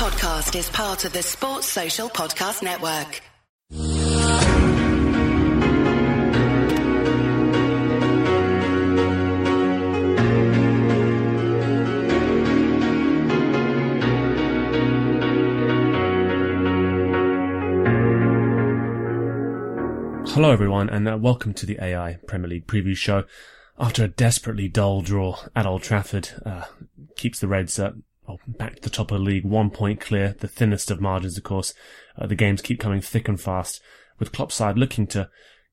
podcast is part of the Sports Social Podcast Network. Hello, everyone, and uh, welcome to the AI Premier League preview show. After a desperately dull draw at Old Trafford, uh, keeps the Reds uh, well, back to the top of the league, one point clear, the thinnest of margins, of course. Uh, the games keep coming thick and fast, with Klopp's side looking to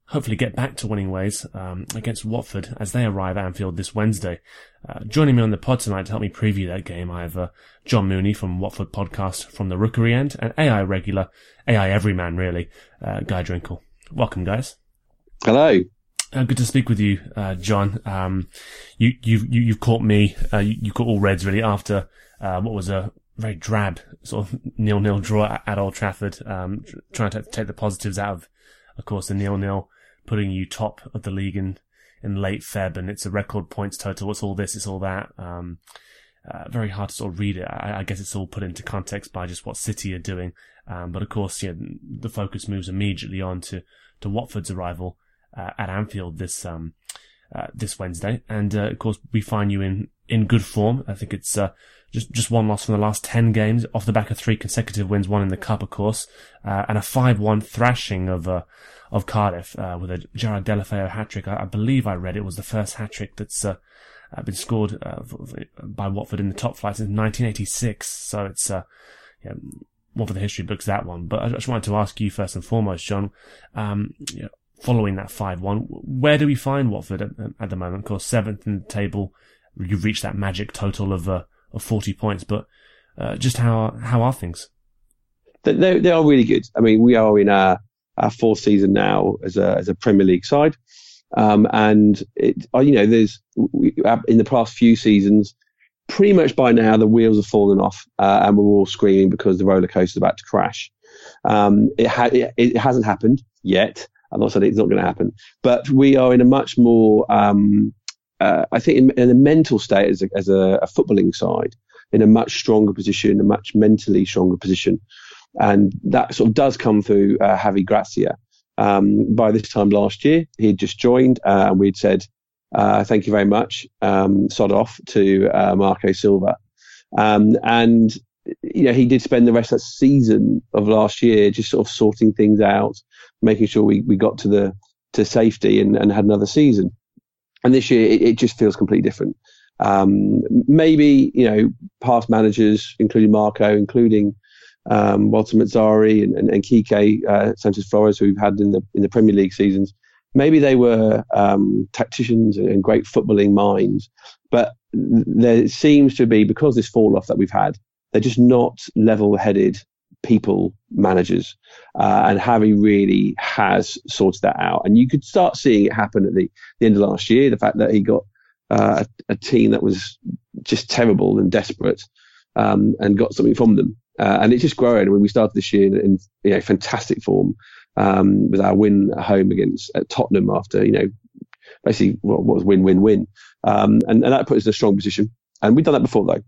hopefully get back to winning ways um, against Watford as they arrive at Anfield this Wednesday. Uh, joining me on the pod tonight to help me preview that game, I have uh, Jon Moonie from Watford Podcast from the Rookery end, and AI regular, AI everyman really, uh, Guy Drinkel. Welcome, guys. Hello. Uh, good to speak with you, uh, Jon. Um, you, you've, you, you've caught me, uh, you, you caught all Reds really after, uh, what was a very drab sort of nil-nil draw at, at Old Trafford, um, trying to take the positives out of, of course, the nil-nil, putting you top of the league in, in late Feb, and it's a record points total. It's all this, it's all that. Um, uh, very hard to sort of read it. I, I, guess it's all put into context by just what City are doing. Um, but of course, the focus moves immediately on to, to Watford's arrival uh, at Anfield this um, uh, this Wednesday, and uh, of course we find you in in good form. I think it's uh, just just one loss from the last ten games, off the back of three consecutive wins, one in the cup, of course, uh, and a five-one thrashing of of Cardiff with a Gerard Deulofeu hat trick. I, I, believe I read it was the first hat trick that's been scored by Watford in the top flight since 1986. So it's yeah, one for the history books, that one. But I just wanted to ask you first and foremost, Jon, um, you know, following that 5-1, where do we find Watford at, at, the moment? Of course, seventh in the table, you've reached that magic total of, uh, of 40 points, but, uh, just how, how are things? They, they are really good. I mean, we are in our, our fourth season now as a, as a Premier League side. Um, and it, uh, you know, there's, we, in the past few seasons, pretty much by now the wheels have fallen off uh, and we're all screaming because the roller coaster is about to crash. Um, it, ha- it, it, hasn't happened yet. I'm not saying it's not going to happen, but we are in a much more, um, uh, I think, in, in, a mental state as a, as a, a, footballing side, in a much stronger position, a much mentally stronger position. And that sort of does come through uh, Javi Gracia. Um, by this time last year, he had just joined, uh, and we'd said, uh, thank you very much. Um, sod off to uh, Marco Silva. Um, and, you know, he did spend the rest of that season of last year just sort of sorting things out, making sure we, we got to the to safety and, and had another season. And this year, it, it just feels completely different. Um, maybe, you know, past managers, including Marco, including um, Walter Mazzarri and, and, and Quique uh, Sanchez Flores, who we've had in the in the Premier League seasons, maybe they were um, tacticians and great footballing minds, but there seems to be because this fall off that we've had, they're just not level-headed people managers, uh, and Javi really has sorted that out. And you could start seeing it happen at the, the end of last year. The fact that he got uh, a, a, team that was just terrible and desperate, um, and got something from them. Uh, and it's just growing. When we started this year in, in you know, fantastic form, um, with our win at home against at Tottenham after you know basically what was win win win, um, and, and that put us in a strong position. And we've done that before though,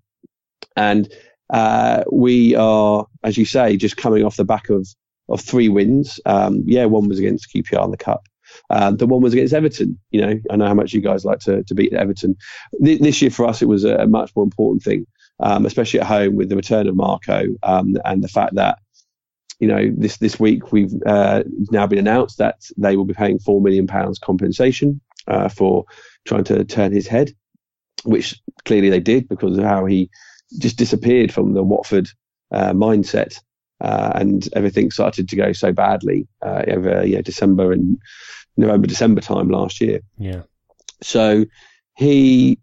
and uh, we are, as you say, just coming off the back of of three wins. Um, yeah, one was against QPR in the cup. Um, the one was against Everton. You know, I know how much you guys like to, to beat Everton. Th- this year for us, it was a, a much more important thing, um, especially at home with the return of Marco um, and the fact that you know, this this week we've uh, now been announced that they will be paying four million pounds compensation uh, for trying to turn his head, which clearly they did because of how he just disappeared from the Watford uh, mindset, uh, and everything started to go so badly uh, over yeah December and November December time last year. Yeah. So he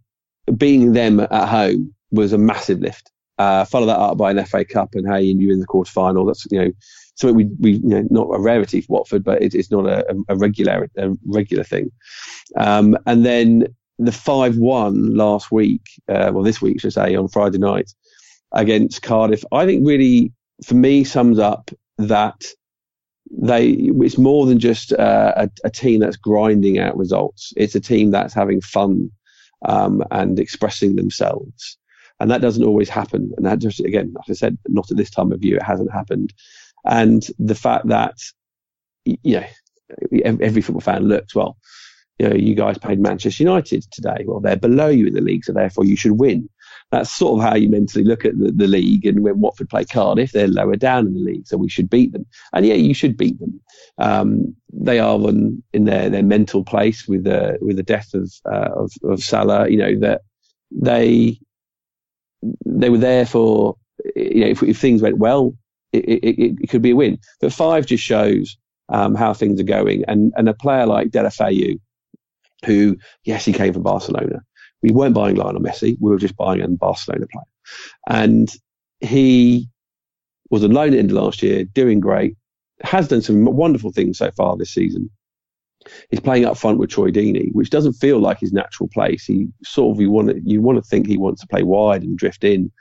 being them at home was a massive lift. Uh, follow that up by an FA Cup and hey, and you in the quarter final. That's you know something we we you know not a rarity for Watford, but it, it's not a, a, regular a regular thing. Um, and then the five one last week, uh, well this week should say on Friday night against Cardiff, I think really for me sums up that they it's more than just uh, a, a, team that's grinding out results. It's a team that's having fun um, and expressing themselves. and that doesn't always happen. And that just again, as I said, not at this time of year, it hasn't happened. And the fact that you know every football fan looks well. You know, you guys played Manchester United today. Well, they're below you in the league, so therefore you should win. That's sort of how you mentally look at the, the league. And when Watford play Cardiff, they're lower down in the league, so we should beat them. And yeah, you should beat them. Um, they are in, in their, their mental place with the with the death of uh, of, of Sala. You know that they they were there for you know if, if things went well, it, it, it, could be a win. But five just shows um, how things are going, and and a player like Deulofeu, who yes he came from Barcelona, we weren't buying Lionel Messi, we were just buying a Barcelona player, and he was on loan at the end of last year, doing great, has done some wonderful things so far this season. He's playing up front with Troy Deeney, which doesn't feel like his natural place. He sort of you want to you want to think he wants to play wide and drift in,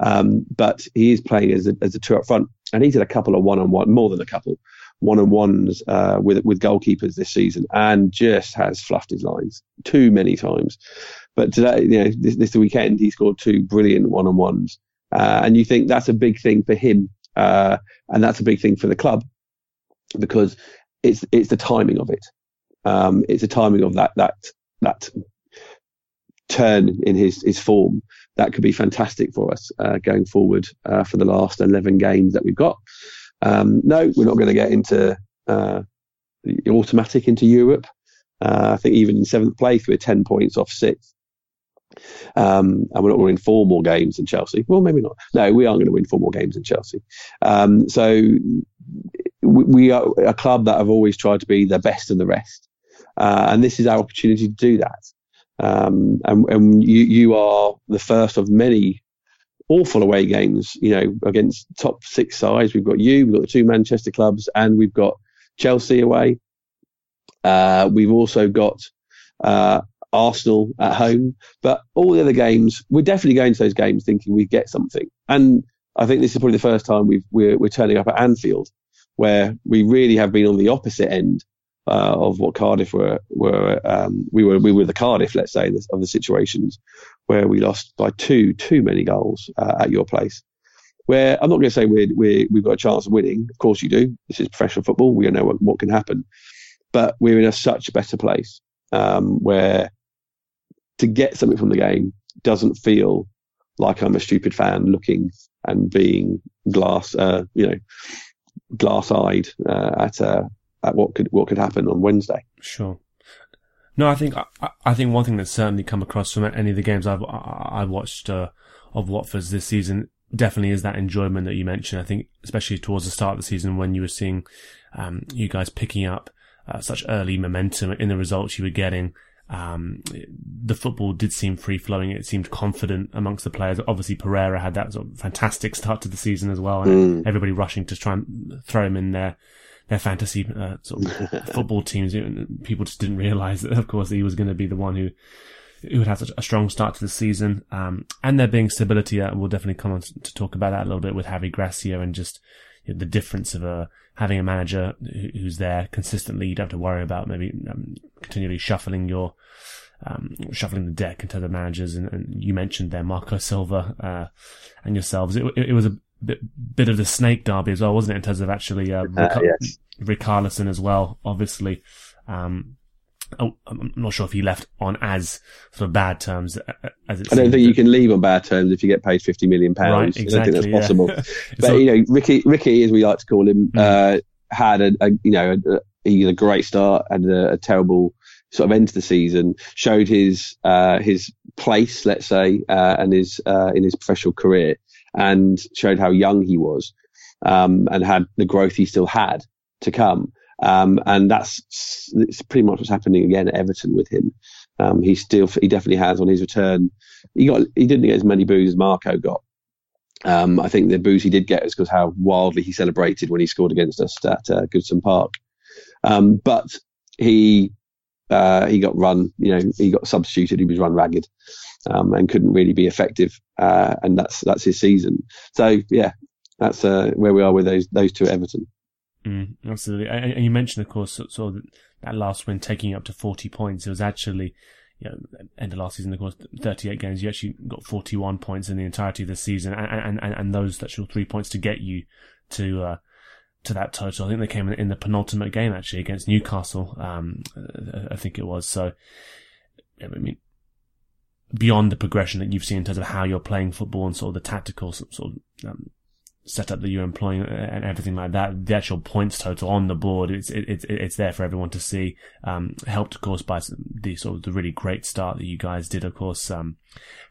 um, but he is playing as a, as a two up front, and he's had a couple of one on one, more than a couple one on ones uh, with with goalkeepers this season, and just has fluffed his lines too many times. But today, you know, this, this weekend he scored two brilliant one on ones, uh, and you think that's a big thing for him, uh, and that's a big thing for the club because it's it's the timing of it. Um, it's the timing of that that that turn in his his form that could be fantastic for us uh, going forward uh, for the last 11 games that we've got. Um, no, we're not going to get into uh, automatic into Europe. Uh, I think even in seventh place, we're 10 points off sixth. Um, and we're not going to win four more games than Chelsea. Well, maybe not. No, we aren't going to win four more games than Chelsea. Um, so we, we, are a club that have always tried to be the best of the rest. Uh, and this is our opportunity to do that. Um, and, and you, you are the first of many awful away games, you know, against top six sides. We've got you, we've got the two Manchester clubs, and we've got Chelsea away. Uh, we've also got uh, Arsenal at home, but all the other games, we're definitely going to those games thinking we get something. And I think this is probably the first time we we're, we're turning up at Anfield, where we really have been on the opposite end uh, of what Cardiff were were um, we were we were the Cardiff let's say of the situations where we lost by two too many goals uh, at your place. Where I'm not going to say we we we've got a chance of winning. Of course you do. This is professional football. We know what, what can happen, but we're in a such better place um, where to get something from the game doesn't feel like I'm a stupid fan looking and being glass, uh, you know, glass-eyed uh, at a at what could what could happen on Wednesday. Sure. No, I think I, I think one thing that's certainly come across from any of the games I've I, have watched uh, of Watford's this season definitely is that enjoyment that you mentioned. I think especially towards the start of the season when you were seeing um, you guys picking up uh, such early momentum in the results you were getting. Um, the football did seem free flowing. It seemed confident amongst the players. Obviously, Pereyra had that sort of fantastic start to the season as well, and mm. everybody rushing to try and throw him in there their fantasy uh, sort of football teams. People just didn't realize that, of course, he was going to be the one who who would have such a strong start to the season. Um, and there being stability, uh, we'll definitely come on to talk about that a little bit with Javi Gracia and just you know, the difference of uh, having a manager who's there consistently. You don't have to worry about maybe um, continually shuffling your um, shuffling the deck into of managers. And, and you mentioned there Marco Silva uh, and yourselves. It, it, it was a bit, bit of the snake derby as well, wasn't it? In terms of actually uh, Rick, uh, yes. Richarlison as well, obviously. Um, oh, I'm not sure if he left on as sort of bad terms as it's I don't think you can leave on bad terms if you get paid 50 million pounds. Right, exactly, I don't think that's possible. Yeah. but, you know, Ricky, Ricky, as we like to call him, mm. uh, had a, a, you know, a, a, a great start and a, a, terrible sort of end to the season, showed his, uh, his place, let's say, uh, and his, uh, in his professional career and showed how young he was um, and had the growth he still had to come. Um, and that's it's pretty much what's happening again at Everton with him. Um, he still he definitely has on his return. He got he didn't get as many boos as Marco got. Um, I think the boos he did get is because how wildly he celebrated when he scored against us at uh, Goodison Park. Um, but he uh, he got run, you know, he got substituted. He was run ragged um, and couldn't really be effective. Uh, and that's that's his season. So yeah, that's uh, where we are with those those two at Everton. Mm, absolutely. And you mentioned, of course, sort of that last win taking you up to 40 points. It was actually, you know, end of last season, of course, 38 games, you actually got 41 points in the entirety of the season, and, and, and those actual three points to get you to, uh, to that total. I think they came in the penultimate game actually against Newcastle. Um, I think it was. So, I mean, beyond the progression that you've seen in terms of how you're playing football and sort of the tactical sort of um, setup that you're employing and everything like that, the actual points total on the board, it's it's it's there for everyone to see. Um, helped of course by the sort of the really great start that you guys did, of course, um,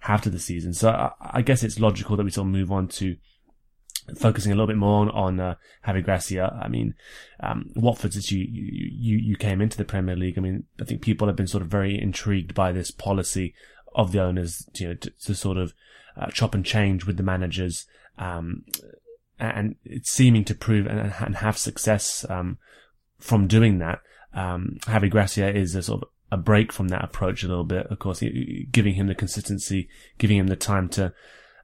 have to the season. So I, I guess it's logical that we sort of move on to focusing a little bit more on, on uh, Javi Gracia. I mean, um, Watford, since you, you, you came into the Premier League, I mean, I think people have been sort of very intrigued by this policy of the owners, you know, to, to sort of uh, chop and change with the managers, um, and it's seeming to prove and, and have success, um, from doing that. Um, Javi Gracia is a sort of a break from that approach a little bit, of course, giving him the consistency, giving him the time to,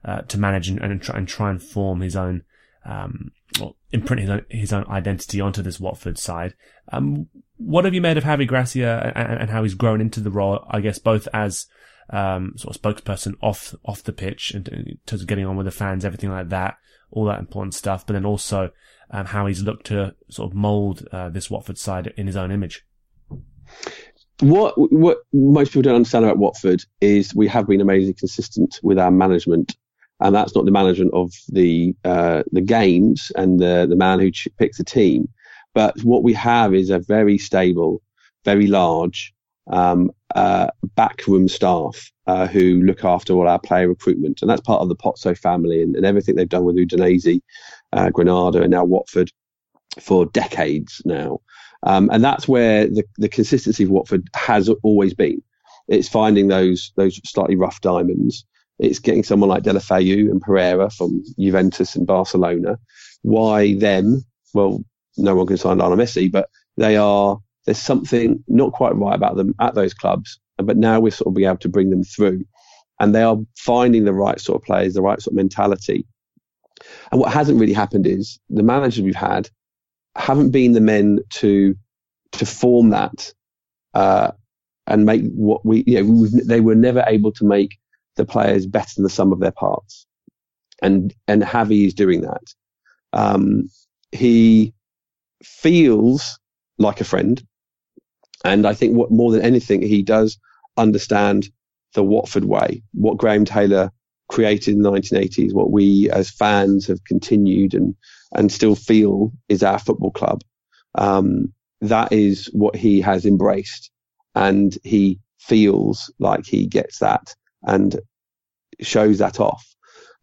uh, to manage and, and, try, and try and form his own, um, or imprint his own, his own identity onto this Watford side. Um, what have you made of Javi Gracia and, and, how he's grown into the role? I guess both as um, sort of spokesperson off off the pitch and in terms of getting on with the fans, everything like that, all that important stuff. But then also um, how he's looked to sort of mould uh, this Watford side in his own image. What what most people don't understand about Watford is we have been amazingly consistent with our management and that's not the management of the uh, the games and the the man who ch- picks the team. But what we have is a very stable, very large um, uh, backroom staff uh, who look after all our player recruitment, and that's part of the Pozzo family and, and everything they've done with Udinese, uh, Granada, and now Watford for decades now. Um, and that's where the, the consistency of Watford has always been. It's finding those those slightly rough diamonds it's getting someone like Deulofeu and Pereyra from Juventus and Barcelona. Why them? Well, no one can sign Lionel Messi, but they are. There's something not quite right about them at those clubs, but now we're sort of being able to bring them through, and they are finding the right sort of players, the right sort of mentality. And what hasn't really happened is the managers we've had haven't been the men to to form that uh, and make what we you know they were never able to make the players better than the sum of their parts. And, and Javi is doing that. Um, he feels like a friend. And I think what more than anything, he does understand the Watford way, what Graham Taylor created in the 1980s, what we as fans have continued and, and still feel is our football club. Um, that is what he has embraced. And he feels like he gets that and shows that off.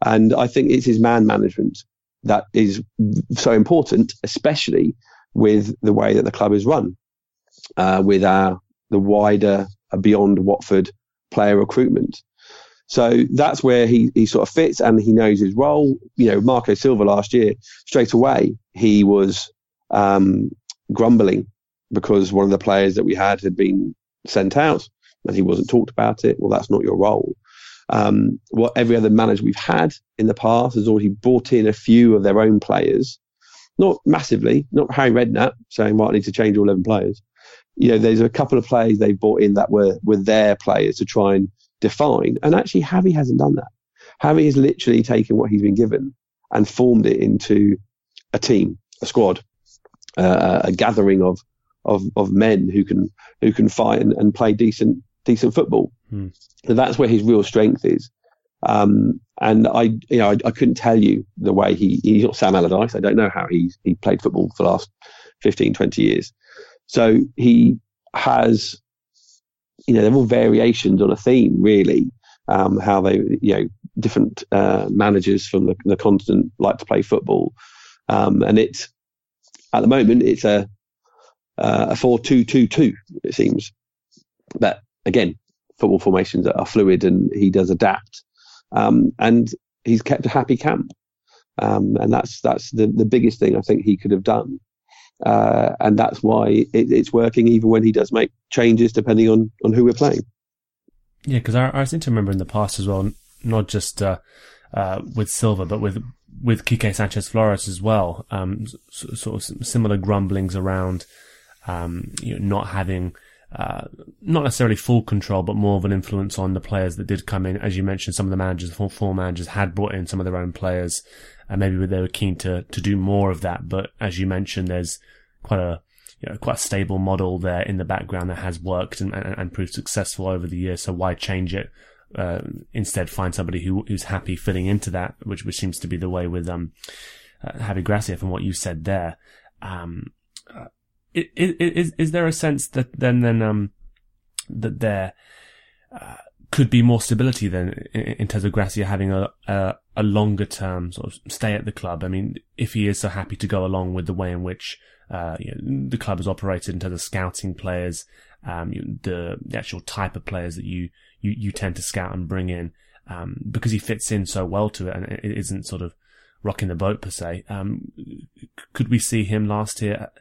And I think it's his man management that is so important, especially with the way that the club is run, uh, with our the wider uh, beyond Watford player recruitment. So that's where he, he sort of fits and he knows his role. You know, Marco Silva last year, straight away, he was um, grumbling because one of the players that we had had been sent out and he wasn't talked about it. Well, that's not your role. Um, what every other manager we've had in the past has already brought in a few of their own players, not massively, not Harry Redknapp saying, well, I need to change all 11 players. You know, there's a couple of players they've brought in that were, were their players to try and define. And actually, Javi hasn't done that. Javi has literally taken what he's been given and formed it into a team, a squad, uh, a gathering of, of, of men who can, who can fight and, and play decent, decent football. Hmm. So that's where his real strength is. Um, and I, you know, I, I, couldn't tell you the way he, he's not Sam Allardyce. I don't know how he, he played football for the last 15, 20 years. So he has, you know, they're all variations on a theme, really. Um, how they, you know, different uh, managers from the, the continent like to play football. Um, and it's, at the moment, it's a, uh, a 4 2 2 2, it seems. But again, football formations are fluid and he does adapt. Um, and he's kept a happy camp. Um, and that's that's the, the biggest thing I think he could have done. Uh, and that's why it, it's working even when he does make changes depending on, on who we're playing. Yeah, because I, I seem to remember in the past as well, not just uh, uh, with Silva, but with with Quique Sanchez Flores as well. Um, sort of similar grumblings around um, you know, not having uh, not necessarily full control, but more of an influence on the players that did come in. As you mentioned, some of the managers, the four managers had brought in some of their own players, and maybe they were keen to, to do more of that. But as you mentioned, there's quite a, you know, quite a stable model there in the background that has worked and, and, and proved successful over the years. So why change it? Uh, instead find somebody who, who's happy fitting into that, which, which seems to be the way with, um, uh, Javi Gracia from what you said there. Um, is, is there a sense that then, then, um, that there, uh, could be more stability then in terms of Gracia having a, a, a, longer term sort of stay at the club. I mean, if he is so happy to go along with the way in which uh, you know, the club has operated in terms of scouting players, um, the, the actual type of players that you, you, you tend to scout and bring in, um, because he fits in so well to it and it isn't sort of rocking the boat per se. Um, could we see him last here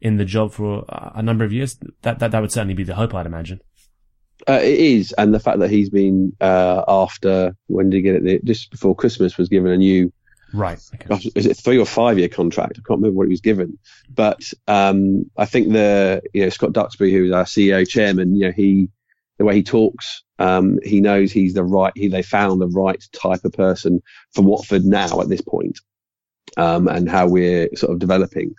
in the job for a number of years? That, that, that would certainly be the hope, I'd imagine. Uh, it is, and the fact that he's been uh, after when did he get it? Just before Christmas, was given a new right. Okay. is it three or five year contract? I can't remember what he was given, but um, I think the you know Scott Duxbury, who's our CEO chairman, you know he the way he talks, um, he knows he's the right. He they found the right type of person for Watford now at this point, um, and how we're sort of developing.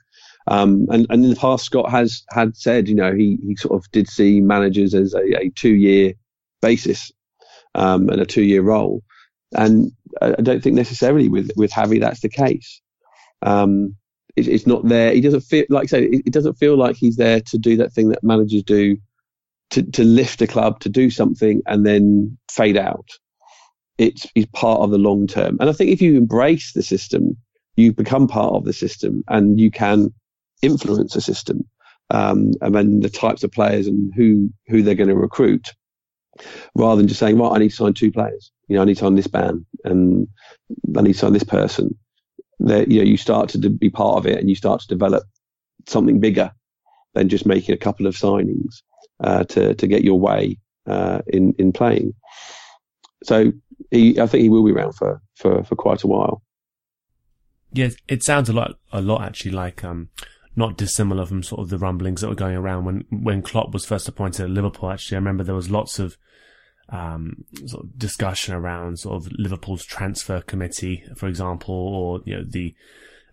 Um, and, and in the past, Scott has had said, you know, he, he sort of did see managers as a, a two year basis um, and a two year role. And I don't think necessarily with, with Javi that's the case. Um, it, it's not there. He doesn't feel, like I say, it, it, doesn't feel like he's there to do that thing that managers do to, to lift a club, to do something and then fade out. It's, he's part of the long term. And I think if you embrace the system, you become part of the system and you can influence a system, um, and then the types of players and who who they're going to recruit, rather than just saying, "Well, I need to sign two players. You know, I need to sign this band, and I need to sign this person." That you know, you start to be part of it, and you start to develop something bigger than just making a couple of signings uh, to to get your way uh, in in playing. So he, I think he will be around for, for, for quite a while. Yes, it sounds a lot, a lot actually like um, not dissimilar from sort of the rumblings that were going around when, when Klopp was first appointed at Liverpool. Actually, I remember there was lots of, um, sort of discussion around sort of Liverpool's transfer committee, for example, or, you know, the,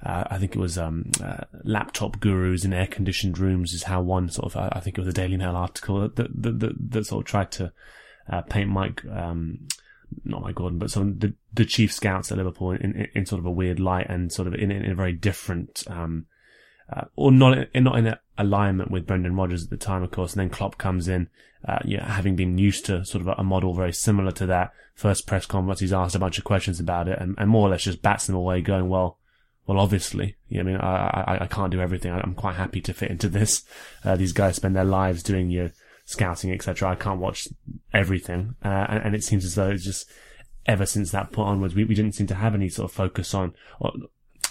uh, I think it was, um, uh, laptop gurus in air conditioned rooms is how one sort of, I think it was a Daily Mail article that, that, that, that sort of tried to, uh, paint Mike, um, not Mike Gordon, but some of the the chief scouts at Liverpool in, in, in, sort of a weird light and sort of in, in a very different um, uh, or not in, not in alignment with Brendan Rodgers at the time, of course. And then Klopp comes in, uh, you know, having been used to sort of a, model very similar to that. First press conference, he's asked a bunch of questions about it, and, and more or less just bats them away, going, "Well, well, obviously, I mean, I, I, I can't do everything. I'm quite happy to fit into this. Uh, these guys spend their lives doing your scouting, etc. I can't watch everything, uh, and, and, it seems as though it's just ever since that point onwards, we, we didn't seem to have any sort of focus on, or,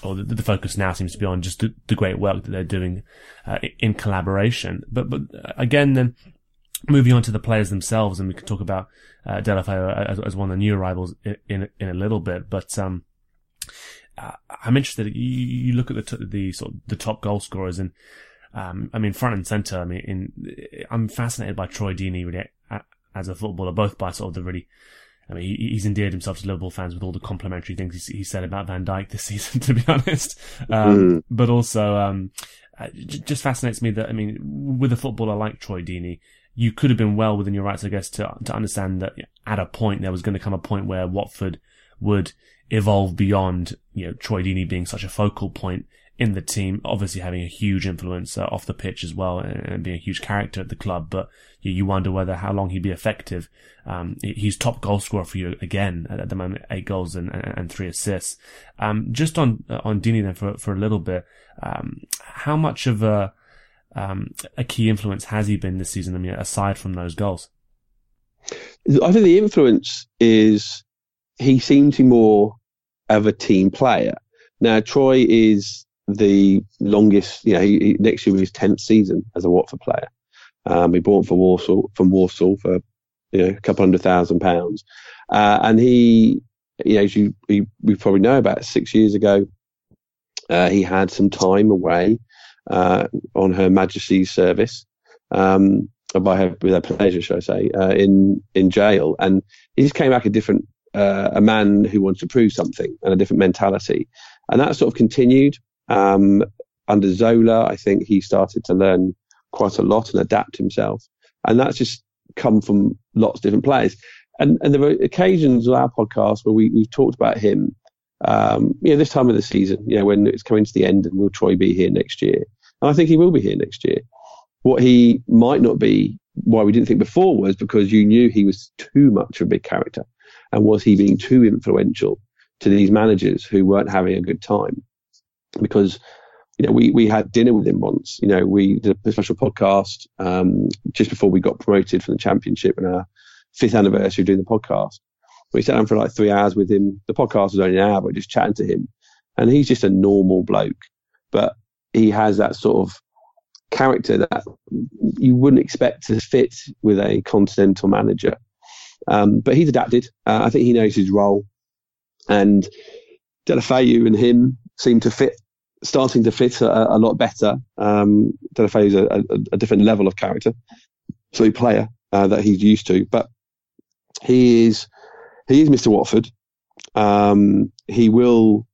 or the, the, focus now seems to be on just the, the great work that they're doing uh, in collaboration. But but uh, again, then moving on to the players themselves, and we can talk about uh, Deulofeu as, as one of the new arrivals in in, in a little bit. But um, uh, I'm interested. You, you look at the t- the sort of the top goal scorers, and um, I mean front and center. I mean, in, I'm fascinated by Troy Deeney really as a footballer, both by sort of the really I mean, he, he's endeared himself to Liverpool fans with all the complimentary things he, he said about Van Dijk this season, to be honest. Um, mm. But also, um, uh, just fascinates me that, I mean, with a footballer like Troy Deeney, you could have been well within your rights, I guess, to, to understand that at a point there was going to come a point where Watford would evolve beyond, you know, Troy Deeney being such a focal point in the team, obviously having a huge influence uh, off the pitch as well and being a huge character at the club. But you, you wonder whether how long he'd be effective. Um, he's top goal scorer for you again at, the moment, eight goals and, and three assists. Um, just on, uh, on Deeney then for, for a little bit, um, how much of a, um, a key influence has he been this season? I mean, aside from those goals. I think the influence is he seems to be more of a team player. Now, Troy is the longest, you know, he, next year was his 10th season as a Watford player. Um, he bought for Walsall, from Walsall for, you know, a couple hundred thousand pounds. Uh, and he, you know, as you, we, we probably know about six years ago, uh, he had some time away, uh, on Her Majesty's service. Um, by her with her pleasure, shall I say, uh, in in jail, and he just came back a different, uh, a man who wants to prove something and a different mentality, and that sort of continued um, under Zola. I think he started to learn quite a lot and adapt himself, and that's just come from lots of different players. And and there were occasions on our podcast where we we've talked about him. Um, you know, this time of the season, you know, when it's coming to the end, and will Troy be here next year? And I think he will be here next year. What he might not be, why we didn't think before, was because you knew he was too much of a big character. And was he being too influential to these managers who weren't having a good time? Because, you know, we, we had dinner with him once. You know, we did a special podcast um, just before we got promoted from the championship and our fifth anniversary doing the podcast. We sat down for like three hours with him. The podcast was only an hour, but just chatting to him. And he's just a normal bloke. But he has that sort of character that you wouldn't expect to fit with a continental manager. Um, but he's adapted. Uh, I think he knows his role. And Deulofeu and him seem to fit, starting to fit a, a lot better. Um, Deulofeu's a, a, a, different level of character, so player uh, that he's used to. But he is he is Mr. Watford. Um, he will,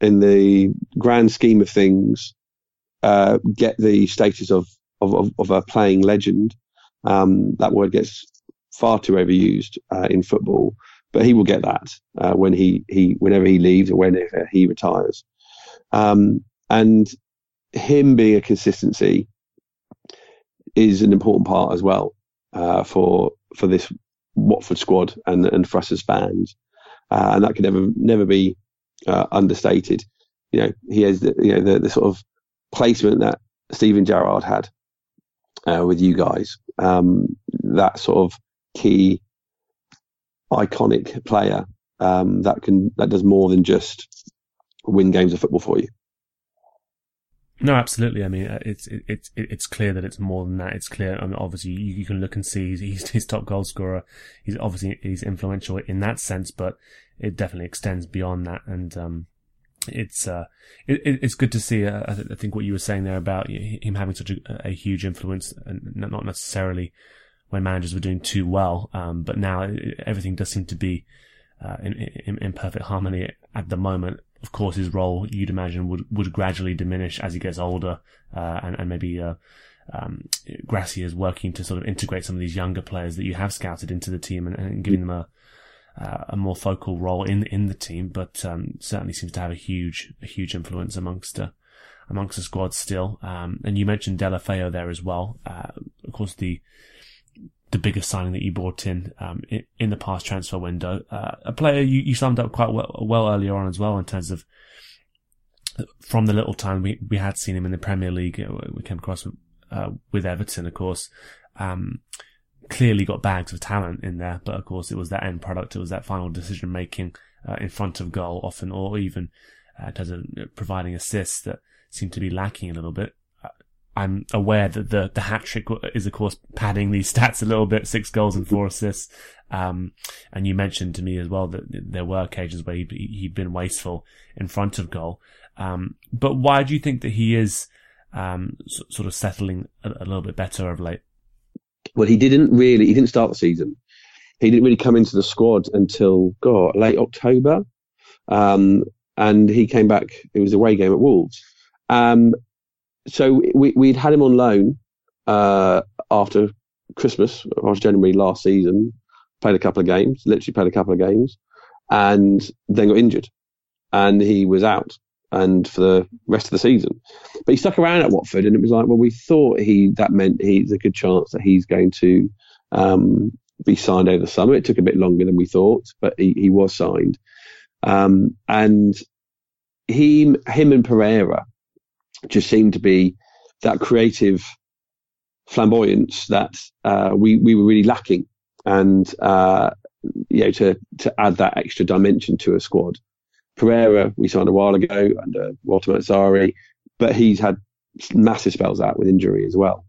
in the grand scheme of things, uh, get the status of, of, of, of a playing legend. Um, that word gets far too overused uh, in football, but he will get that uh, when he, he whenever he leaves or whenever he retires. Um, and him being a consistency is an important part as well uh, for for this Watford squad and and for us as fans, uh, and that can never never be uh, understated. You know, he has the, you know the, the sort of placement that Steven Gerrard had uh, with you guys. Um, that sort of key, iconic player um, that can that does more than just win games of football for you. No, absolutely. I mean, uh, it's it's it's clear that it's more than that. It's clear. I mean, obviously, you, you can look and see he's his top goal scorer. He's obviously he's influential in that sense, but it definitely extends beyond that. And um, it's uh, it, it's good to see. Uh, I think what you were saying there about him having such a, a huge influence, and not necessarily when managers were doing too well, um, but now everything does seem to be uh, in, in, in, perfect harmony at the moment. Of course, his role you'd imagine would would gradually diminish as he gets older, uh, and and maybe. Uh, um, is working to sort of integrate some of these younger players that you have scouted into the team and, and giving them a, uh, a more focal role in in the team, but um, certainly seems to have a huge a huge influence amongst uh, amongst the squad still. Um, and you mentioned Deulofeu there as well. Uh, of course, the the biggest signing that you brought in um, in, in, the past transfer window, uh, a player you, you summed up quite well, well earlier on as well in terms of from the little time we, we had seen him in the Premier League, uh, we came across uh, with Everton, of course. Um, clearly got bags of talent in there, but of course it was that end product, it was that final decision making uh, in front of goal often, or even uh, in terms of providing assists that seemed to be lacking a little bit. I'm aware that the, the hat trick is of course padding these stats a little bit, six goals and four assists. Um, and you mentioned to me as well that there were occasions where he'd, he'd been wasteful in front of goal. Um, but why do you think that he is, um, sort of settling a, a little bit better of late? Well, he didn't really. He didn't start the season. He didn't really come into the squad until God late October, um, and he came back. It was a away game at Wolves. Um, so we, we'd had him on loan uh, after Christmas, after January last season. Played a couple of games, literally played a couple of games, and then got injured, and he was out and for the rest of the season. But he stuck around at Watford, and it was like, well, we thought he that meant he's a good chance that he's going to um, be signed over the summer. It took a bit longer than we thought, but he, he was signed. Um, and he, him and Pereyra just seemed to be that creative flamboyance that uh, we we were really lacking, and uh, you know to to add that extra dimension to a squad. Pereyra, we signed a while ago under Walter Mazzarri, but he's had massive spells out with injury as well.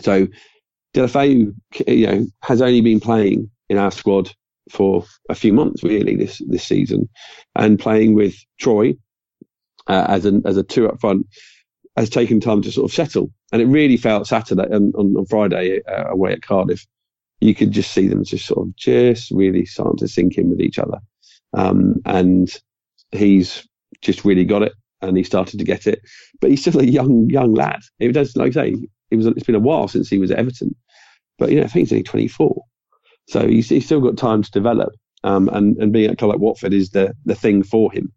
So Deulofeu, you know, has only been playing in our squad for a few months really this this season, and playing with Troy uh, as as a two up front. has taken time to sort of settle. And it really felt Saturday and on, on Friday uh, away at Cardiff. You could just see them just sort of just really starting to sink in with each other. Um, and he's just really got it and he started to get it. But he's still a young, young lad. It does, like I say, it was, it's been a while since he was at Everton. But, you know, I think he's only 24. So he's, he's still got time to develop. Um, and, and being at a club like Watford is the, the thing for him.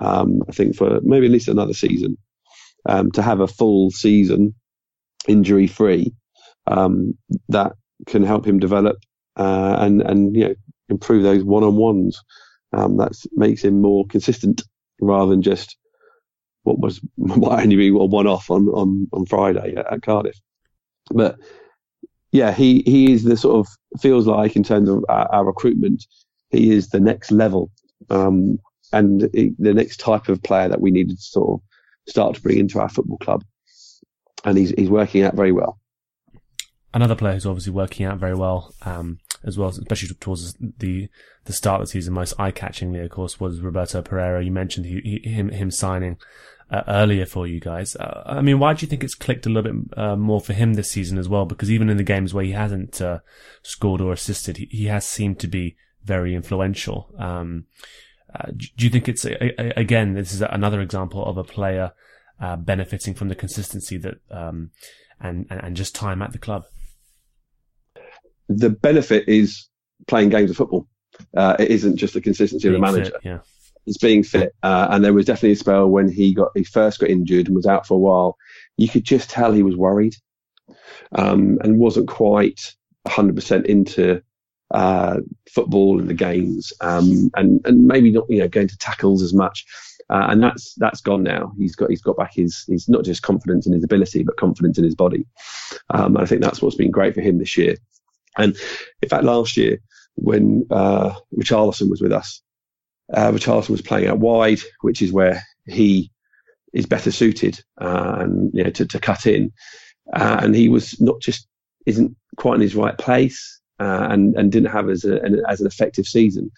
Um, I think for maybe at least another season um, to have a full season injury free um, that can help him develop uh, and and you know improve those one on ones. Um, that makes him more consistent rather than just what was might only be a one off on, on, on Friday at, at, Cardiff. But yeah, he, he is the sort of feels like in terms of our, our recruitment, he is the next level um, and the next type of player that we needed to sort of start to bring into our football club. And he's, he's working out very well. Another player who's obviously working out very well um, as well, especially towards the the start of the season. Most eye catchingly, of course, was Roberto Pereyra. You mentioned he, he, him him signing uh, earlier for you guys. Uh, I mean, why do you think it's clicked a little bit uh, more for him this season as well? Because even in the games where he hasn't uh, scored or assisted, he, he, has seemed to be very influential. Um, uh, do you think it's again this is another example of a player uh, benefiting from the consistency that um, and, and, and just time at the club? The benefit is playing games of football. Uh, it isn't just the consistency being of the manager. Fit, yeah. It's being fit, uh, and there was definitely a spell when he got he first got injured and was out for a while. You could just tell he was worried, um, and wasn't quite 100% into uh, football and the games, um, and and maybe not you know going to tackles as much. Uh, and that's that's gone now. He's got he's got back his he's not just confidence in his ability, but confidence in his body. Um, I think that's what's been great for him this year. And in fact, last year when uh, Richarlison was with us, uh, Richarlison was playing out wide, which is where he is better suited uh, and you know to, to cut in. Uh, and he was not just isn't quite in his right place uh, and and didn't have as a, an, as an effective season.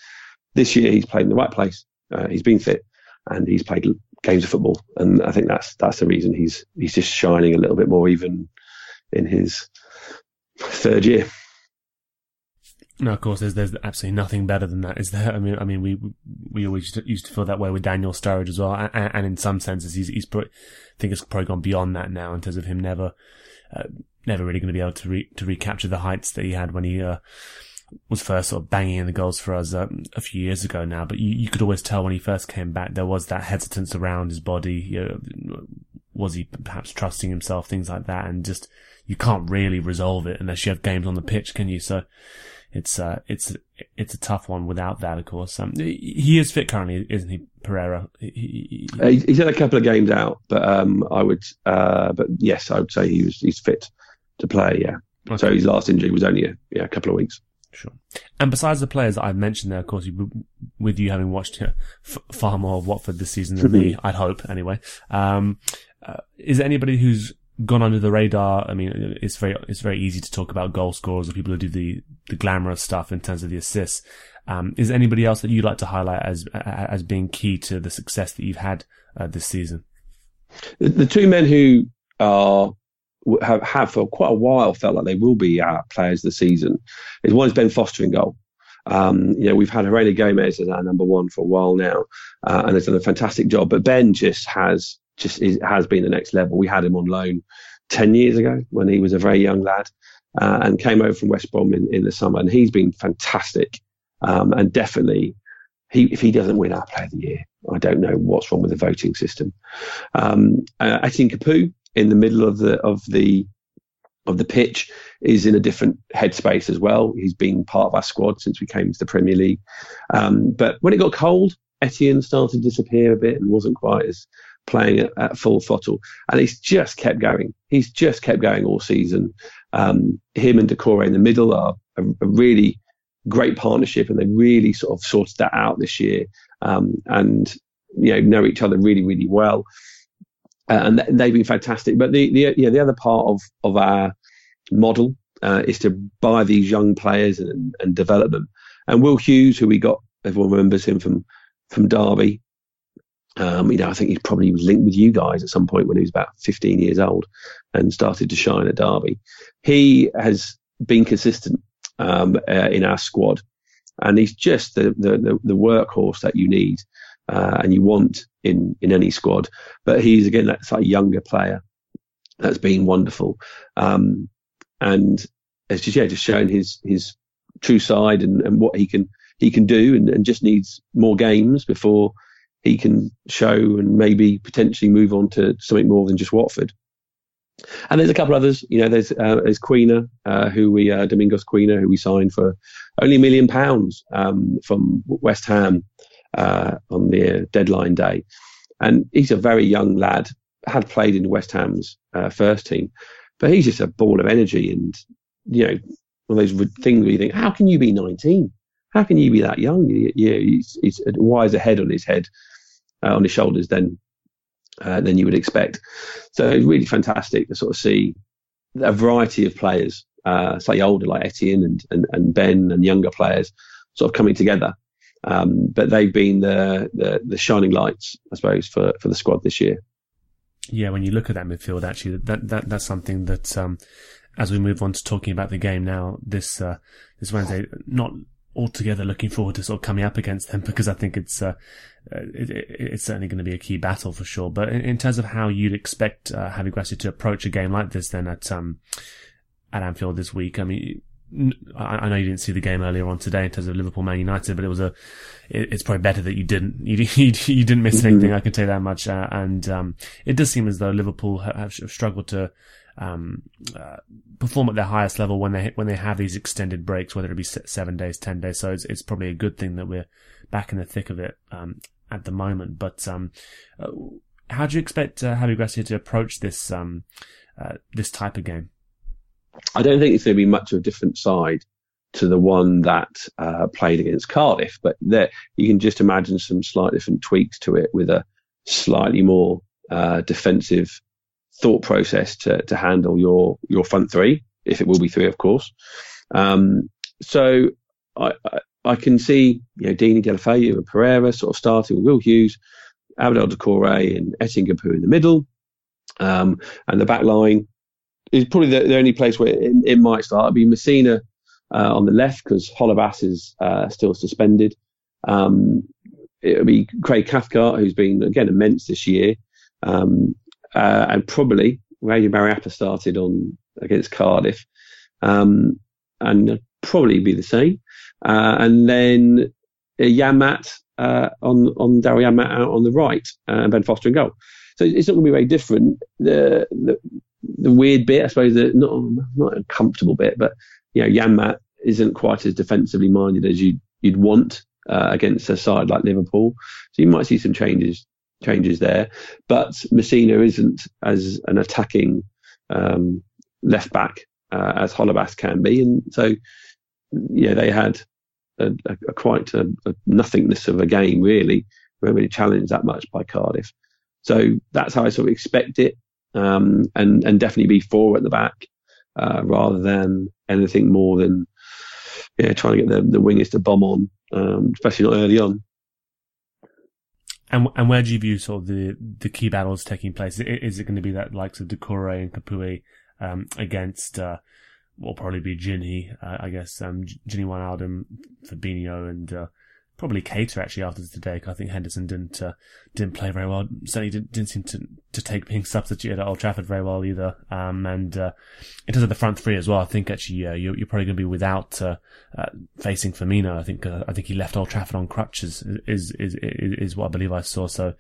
This year he's played in the right place. Uh, he's been fit and he's played games of football, and I think that's that's the reason he's he's just shining a little bit more even in his third year. No, of course, there's there's absolutely nothing better than that, is there? I mean, I mean, we we always used to feel that way with Daniel Sturridge as well, and, and in some senses, he's he's I think it's probably gone beyond that now in terms of him never uh, never really going to be able to re- to recapture the heights that he had when he uh, was first sort of banging in the goals for us um, a few years ago now. But you, you could always tell when he first came back there was that hesitance around his body. You know, was he perhaps trusting himself, things like that, and just you can't really resolve it unless you have games on the pitch, can you? So it's uh, it's it's a tough one without that, of course. Um, he is fit currently, isn't he, Pereyra? He, he, he's had a couple of games out, but um, I would, uh, but yes, I would say he was he's fit to play. Yeah. Okay. So his last injury was only a, yeah, a couple of weeks. Sure. And besides the players that I've mentioned there, of course, you, with you having watched f- far more of Watford this season than me, I'd hope anyway. Um, uh, is there anybody who's gone under the radar? I mean, it's very, it's very easy to talk about goal scorers or people who do the, the glamorous stuff in terms of the assists. Um, is there anybody else that you'd like to highlight as, as being key to the success that you've had uh, this season? The, the two men who are have, have for quite a while felt like they will be our players this season is one is Ben Foster in goal. Um, you know, we've had Heurelho Gomes as our number one for a while now, uh, and has done a fantastic job. But Ben just has just is, has been the next level. We had him on loan ten years ago when he was a very young lad, uh, and came over from West Brom in, in the summer, and he's been fantastic. Um, and definitely, he, if he doesn't win our Player of the Year, I don't know what's wrong with the voting system. Um, uh, Etienne Capoue in the middle of the of the of the pitch is in a different headspace as well. He's been part of our squad since we came to the Premier League. Um, but when it got cold, Etienne started to disappear a bit and wasn't quite as playing at, at full throttle. And he's just kept going. He's just kept going all season. Um, him and Doucouré in the middle are a, a, really great partnership, and they really sort of sorted that out this year. Um, and you know know each other really really well uh, and they've been fantastic. But the the yeah the other part of of our model uh, is to buy these young players and, and develop them. And Will Hughes, who we got, everyone remembers him from from Derby. Um, you know, I think he probably was linked with you guys at some point when he was about 15 years old and started to shine at Derby. He has been consistent um, uh, in our squad, and he's just the, the, the workhorse that you need uh, and you want in in any squad. But he's again like a younger player that's been wonderful, um, and it's just yeah, just showing his his true side and, and what he can he can do, and, and just needs more games before he can show and maybe potentially move on to something more than just Watford. And there's a couple others, you know, there's uh, there's Quina, uh, who we uh, Domingos Quina, who we signed for only a million pounds um, from West Ham uh, on the deadline day, and he's a very young lad, had played in West Ham's uh, first team, but he's just a ball of energy, and you know, one of those things where you think, how can you be 19? How can you be that young? Yeah, he's, he's a wiser head on his head, uh, on his shoulders than uh, than you would expect. So it's really fantastic to sort of see a variety of players, uh, slightly older like Etienne and, and, and Ben and younger players sort of coming together. Um, but they've been the, the, the shining lights, I suppose, for, for the squad this year. Yeah, when you look at that midfield, actually, that, that that's something that, um, as we move on to talking about the game now, this uh, this Wednesday, not altogether looking forward to sort of coming up against them because I think it's uh, uh it, it's certainly going to be a key battle for sure. But in, in terms of how you'd expect uh, Javi to approach a game like this, then at um, at Anfield this week, I mean. I know you didn't see the game earlier on today in terms of Liverpool Man United, but it was a. It's probably better that you didn't. You, you, you didn't miss mm-hmm. anything. I can tell you that much. Uh, and um, it does seem as though Liverpool have, have struggled to um, uh, perform at their highest level when they when they have these extended breaks, whether it be seven days, ten days. So it's it's probably a good thing that we're back in the thick of it um, at the moment. But um, uh, how do you expect uh, Javi Gracia to approach this um, uh, this type of game? I don't think it's going to be much of a different side to the one that uh, played against Cardiff, but there you can just imagine some slight different tweaks to it with a slightly more uh, defensive thought process to, to handle your, your front three, if it will be three, of course. Um, so I, I, I, can see, you know, Deeney Deulofeu and Pereyra sort of starting with Will Hughes, Abdoulaye Doucouré and Capoue in the middle. Um, and the back line is probably the, the only place where it, it might start. It'd be Masina uh, on the left because Holebas is uh, still suspended. Um, it'll be Craig Cathcart, who's been again immense this year. Um, uh, and probably Adrian Mariappa started on against Cardiff, um, and probably be the same. Uh, and then Janmaat uh, on on Daryl Janmaat out on the right, uh, and Ben Foster in goal. So it's not going to be very different. The, the the weird bit, I suppose, not not a comfortable bit, but you know, Janmaat isn't quite as defensively minded as you you'd want uh, against a side like Liverpool. So you might see some changes changes there. But Masina isn't as an attacking um, left back uh, as Holebas can be, and so yeah, they had a, a, a quite a, a, nothingness of a game really. We weren't really challenged that much by Cardiff, so that's how I sort of expect it, um, and and definitely be four at the back uh, rather than anything more than yeah trying to get the the wingers to bomb on, um, especially not early on. And and where do you view sort of the the key battles taking place? Is it going to be that likes of Doucouré and Capoue um, against uh, will probably be Gini, uh, I guess, um, Gini Wijnaldum, Fabinho, and uh, probably Keita actually after today. Because I think Henderson didn't uh, didn't play very well. Certainly didn't, didn't seem to to take being substituted at Old Trafford very well either. Um, and uh, in terms of the front three as well, I think actually uh, you're, you're, probably going to be without uh, uh, facing Firmino. I think uh, I think he left Old Trafford on crutches is is is, is what I believe I saw. So.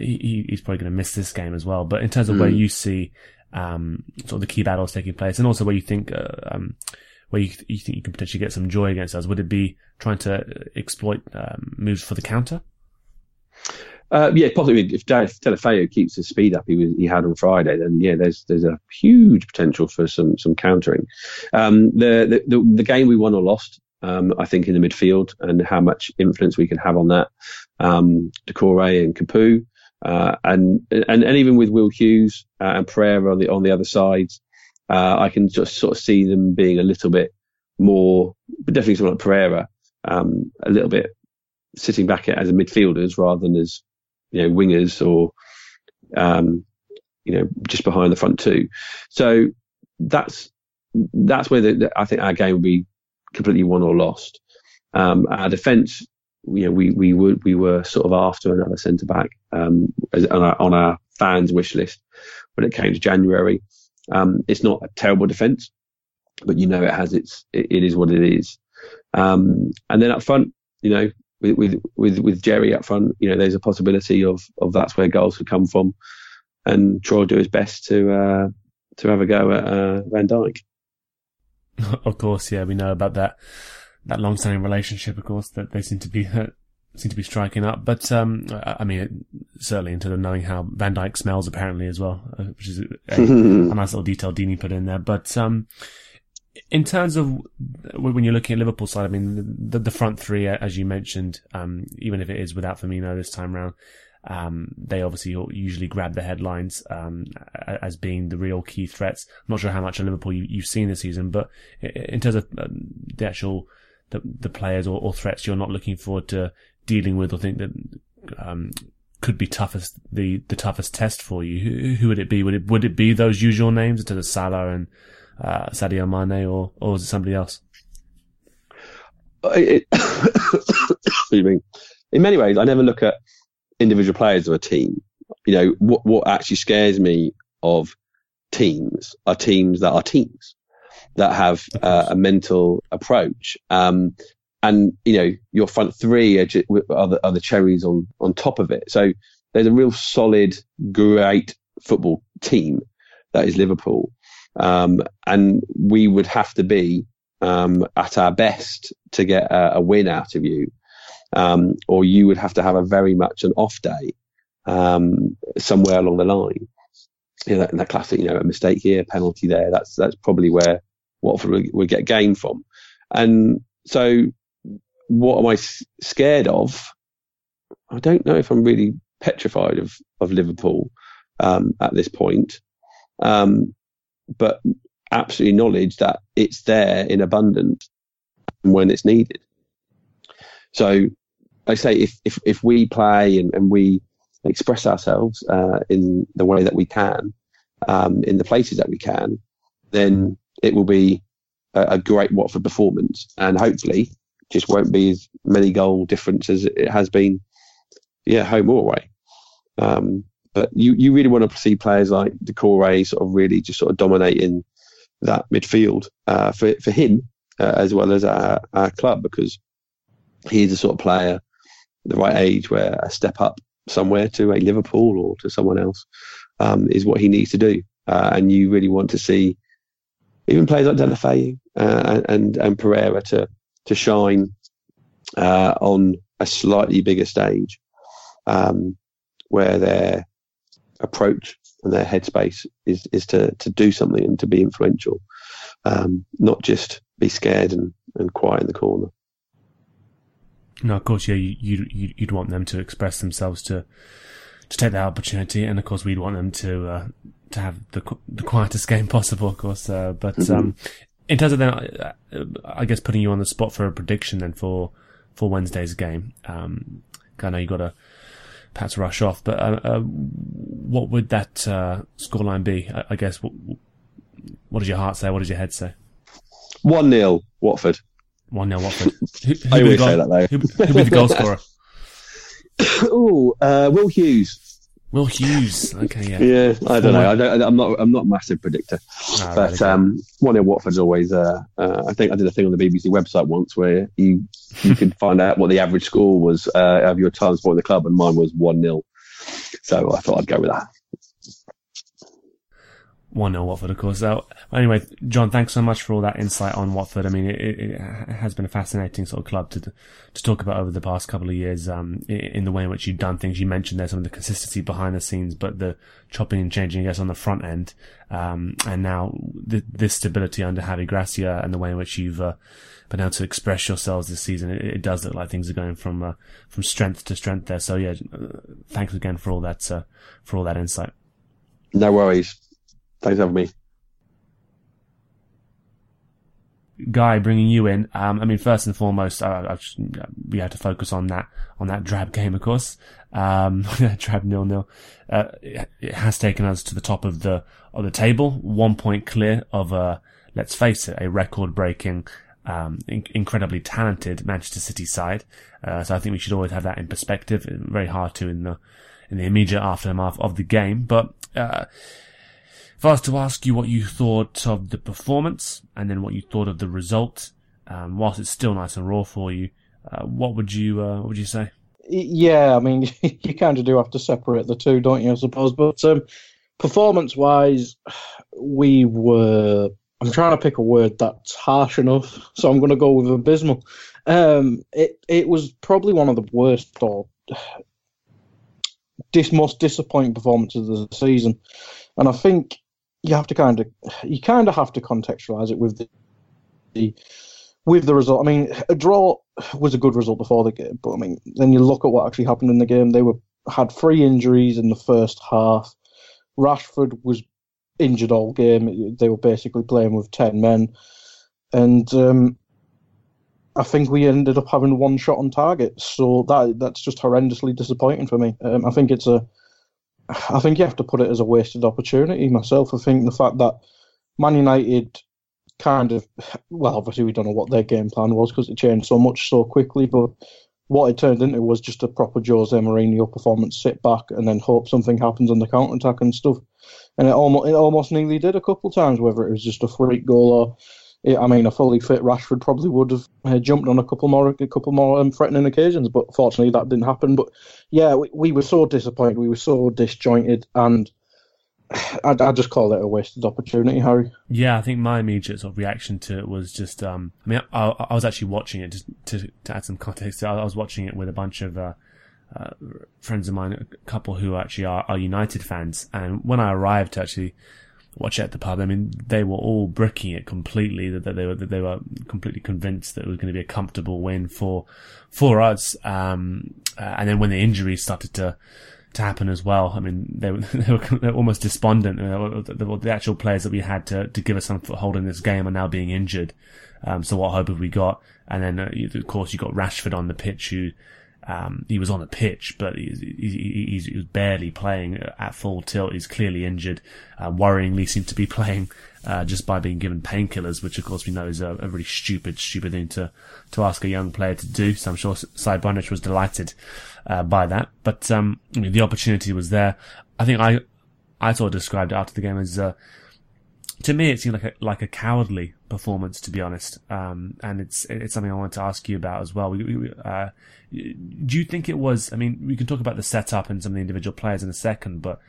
He, he's probably going to miss this game as well. But in terms of mm. where you see um, sort of the key battles taking place, and also where you think um, where you, you think you can potentially get some joy against us? Would it be trying to exploit um, moves for the counter? Uh, yeah, possibly. If Deulofeu keeps the speed up he was, he had on Friday, then yeah, there's there's a huge potential for some some countering. Um, the, the, the game we won or lost, um, I think in the midfield and how much influence we can have on that. Um, Doucouré and Capoue, uh, and and and even with Will Hughes uh, and Pereyra on the on the other sides, uh, I can just sort of see them being a little bit more, but definitely someone like Pereyra, um, a little bit sitting back as a midfielders rather than as you know, wingers or, um, you know, just behind the front two. So that's, that's where the, the, I think our game will be completely won or lost. Um, our defence, you know, we, we would, we were sort of after another centre back, um, on our, on our fans wish list when it came to January. Um, it's not a terrible defence, but you know, it has its, it, it is what it is. Um, and then up front, you know, with, with, with, with Jerry up front, you know, there's a possibility of, of that's where goals could come from. And Troy do his best to, uh, to have a go at, uh, Van Dijk. Of course, yeah, we know about that, that long-standing relationship, of course, that they seem to be, seem to be striking up. But, um, I mean, certainly into the knowing how Van Dijk smells apparently as well, uh, which is a, a, nice little detail Deeney put in there. But, um, in terms of when you're looking at Liverpool side, I mean, the, the front three, as you mentioned, um, even if it is without Firmino this time round, um, they obviously usually grab the headlines um, as being the real key threats. I'm not sure how much of Liverpool you, have seen this season, but in terms of um, the actual the, the players or, or, threats you're not looking forward to dealing with or think that um, could be toughest the, the toughest test for you, who, who, would it be? Would it would it be those usual names to the Salah and uh, Sadio Mane, or or is it somebody else? It. In many ways, I never look at individual players of a team. You know, what what actually scares me of teams are teams that are teams that have uh, a mental approach. Um, and you know, your front three are, are, the, are the cherries on on top of it. So there's a real solid, great football team that is Liverpool. Um, and we would have to be um, at our best to get a, a win out of you, um, or you would have to have a very much an off day um, somewhere along the line. You know, that, that, classic, you know, a mistake here, penalty there. That's that's probably where Watford would, would get game from. And so, what am I scared of? I don't know if I'm really petrified of of Liverpool um, at this point. Um, but absolutely knowledge that it's there in abundance when it's needed. So I say if, if, if we play and, and we express ourselves uh, in the way that we can, um, in the places that we can, then it will be a, a, great Watford performance and hopefully just won't be as many goal difference as it has been, yeah, home or away. Um, but you, you really want to see players like Doucouré sort of really just sort of dominating that midfield uh, for for him uh, as well as our, our club because he's the sort of player the right age where a step up somewhere to a Liverpool or to someone else um, is what he needs to do. Uh, and you really want to see even players like Deulofeu uh, and and Pereyra to to shine uh, on a slightly bigger stage um, where they're approach and their headspace is is to to do something and to be influential, um, not just be scared and, and quiet in the corner. No, of course, yeah, you, you you'd want them to express themselves to to take that opportunity, and of course, we'd want them to uh, to have the the quietest game possible, of course. Uh, but mm-hmm. um, in terms of then, uh, I guess putting you on the spot for a prediction then for for Wednesday's game. Um, I know you got to perhaps rush off. But uh, uh, what would that uh, scoreline be? I, I guess. What, what, does your heart say? What does your head say? One 0 Watford. One 0 Watford. Who, who I always say that though. Who, who be the goal scorer? oh, uh, Will Hughes. Will Hughes. Okay, yeah. Yeah, I don't know. I don't, I'm not. I'm not a massive predictor, no, but really um, one in Watford's always. Uh, uh, I think I did a thing on the BBC website once where you you could find out what the average score was uh, of your time supporting the club, and mine was one 0 So I thought I'd go with that. 1 0 Watford, of course. So, anyway, Jon, thanks so much for all that insight on Watford. I mean, it, it, has been a fascinating sort of club to to talk about over the past couple of years, um, in the way in which you've done things. You mentioned there's some of the consistency behind the scenes, but the chopping and changing, I guess, on the front end. Um, and now the, this stability under Javi Gracia and the way in which you've, uh, been able to express yourselves this season, it, it does look like things are going from, uh, from strength to strength there. So yeah, thanks again for all that, uh, for all that insight. No worries. Thanks for having me. Guy, bringing you in. Um, I mean, first and foremost, uh, just, we had to focus on that on that drab game, of course. Um, drab nil nil. Uh, it, it, has taken us to the top of the of the table, one point clear of a let's face it, a record breaking. Um, in- incredibly talented Manchester City side, uh, so I think we should always have that in perspective. Very hard to in the in the immediate aftermath of the game, but uh, if I was to ask you what you thought of the performance and then what you thought of the result, um, whilst it's still nice and raw for you, uh, what would you uh, what would you say? Yeah, I mean, you kind of do have to separate the two, don't you? I suppose. But um, performance-wise, we were. I'm trying to pick a word that's harsh enough, so I'm going to go with abysmal. Um, it it was probably one of the worst or most disappointing performances of the season, and I think you have to kind of you kind of have to contextualize it with the, the with the result. I mean, a draw was a good result before the game, but I mean, then you look at what actually happened in the game. They were had three injuries in the first half. Rashford was injured all game. They were basically playing with ten men, and um, I think we ended up having one shot on target. So that that's just horrendously disappointing for me. Um, I think it's a I think you have to put it as a wasted opportunity myself. I think the fact that Man United kind of, well, obviously we don't know what their game plan was because it changed so much so quickly, but what it turned into was just a proper Jose Mourinho performance, sit back and then hope something happens on the counter attack and stuff. And it almost, it almost nearly did a couple times, whether it was just a freak goal or I mean, a fully fit Rashford probably would have uh, jumped on a couple more, a couple more um, threatening occasions, but fortunately that didn't happen. But yeah, we, we were so disappointed, we were so disjointed, and I, I just call it a wasted opportunity, Hari. Yeah, I think my immediate sort of reaction to it was just, um, I mean, I, I was actually watching it just to, to add some context. I was watching it with a bunch of uh, uh, friends of mine, a couple who actually are, are United fans, and when I arrived actually watch at the pub. I mean, they were all bricking it completely. That they were that they were completely convinced that it was going to be a comfortable win for for us. Um, uh, and then when the injuries started to to happen as well, I mean, they were, they were, they were almost despondent. the, the, actual players that we had to to give us some foothold in this game are now being injured. Um, so what hope have we got? And then, uh, of course, you got Rashford on the pitch who um, he was on a pitch, but he, he, was barely playing at full tilt. He's clearly injured. Uh, worryingly, seemed to be playing uh, just by being given painkillers, which of course we know is a, a, really stupid, stupid thing to to ask a young player to do. So I'm sure Saibonic was delighted uh, by that. But um, the opportunity was there. I think I I sort of described it after the game as uh, to me, it seemed like a, like a cowardly performance, to be honest. Um, and it's, it's something I wanted to ask you about as well. We, we, uh, do you think it was, I mean, we can talk about the setup and some of the individual players in a second, but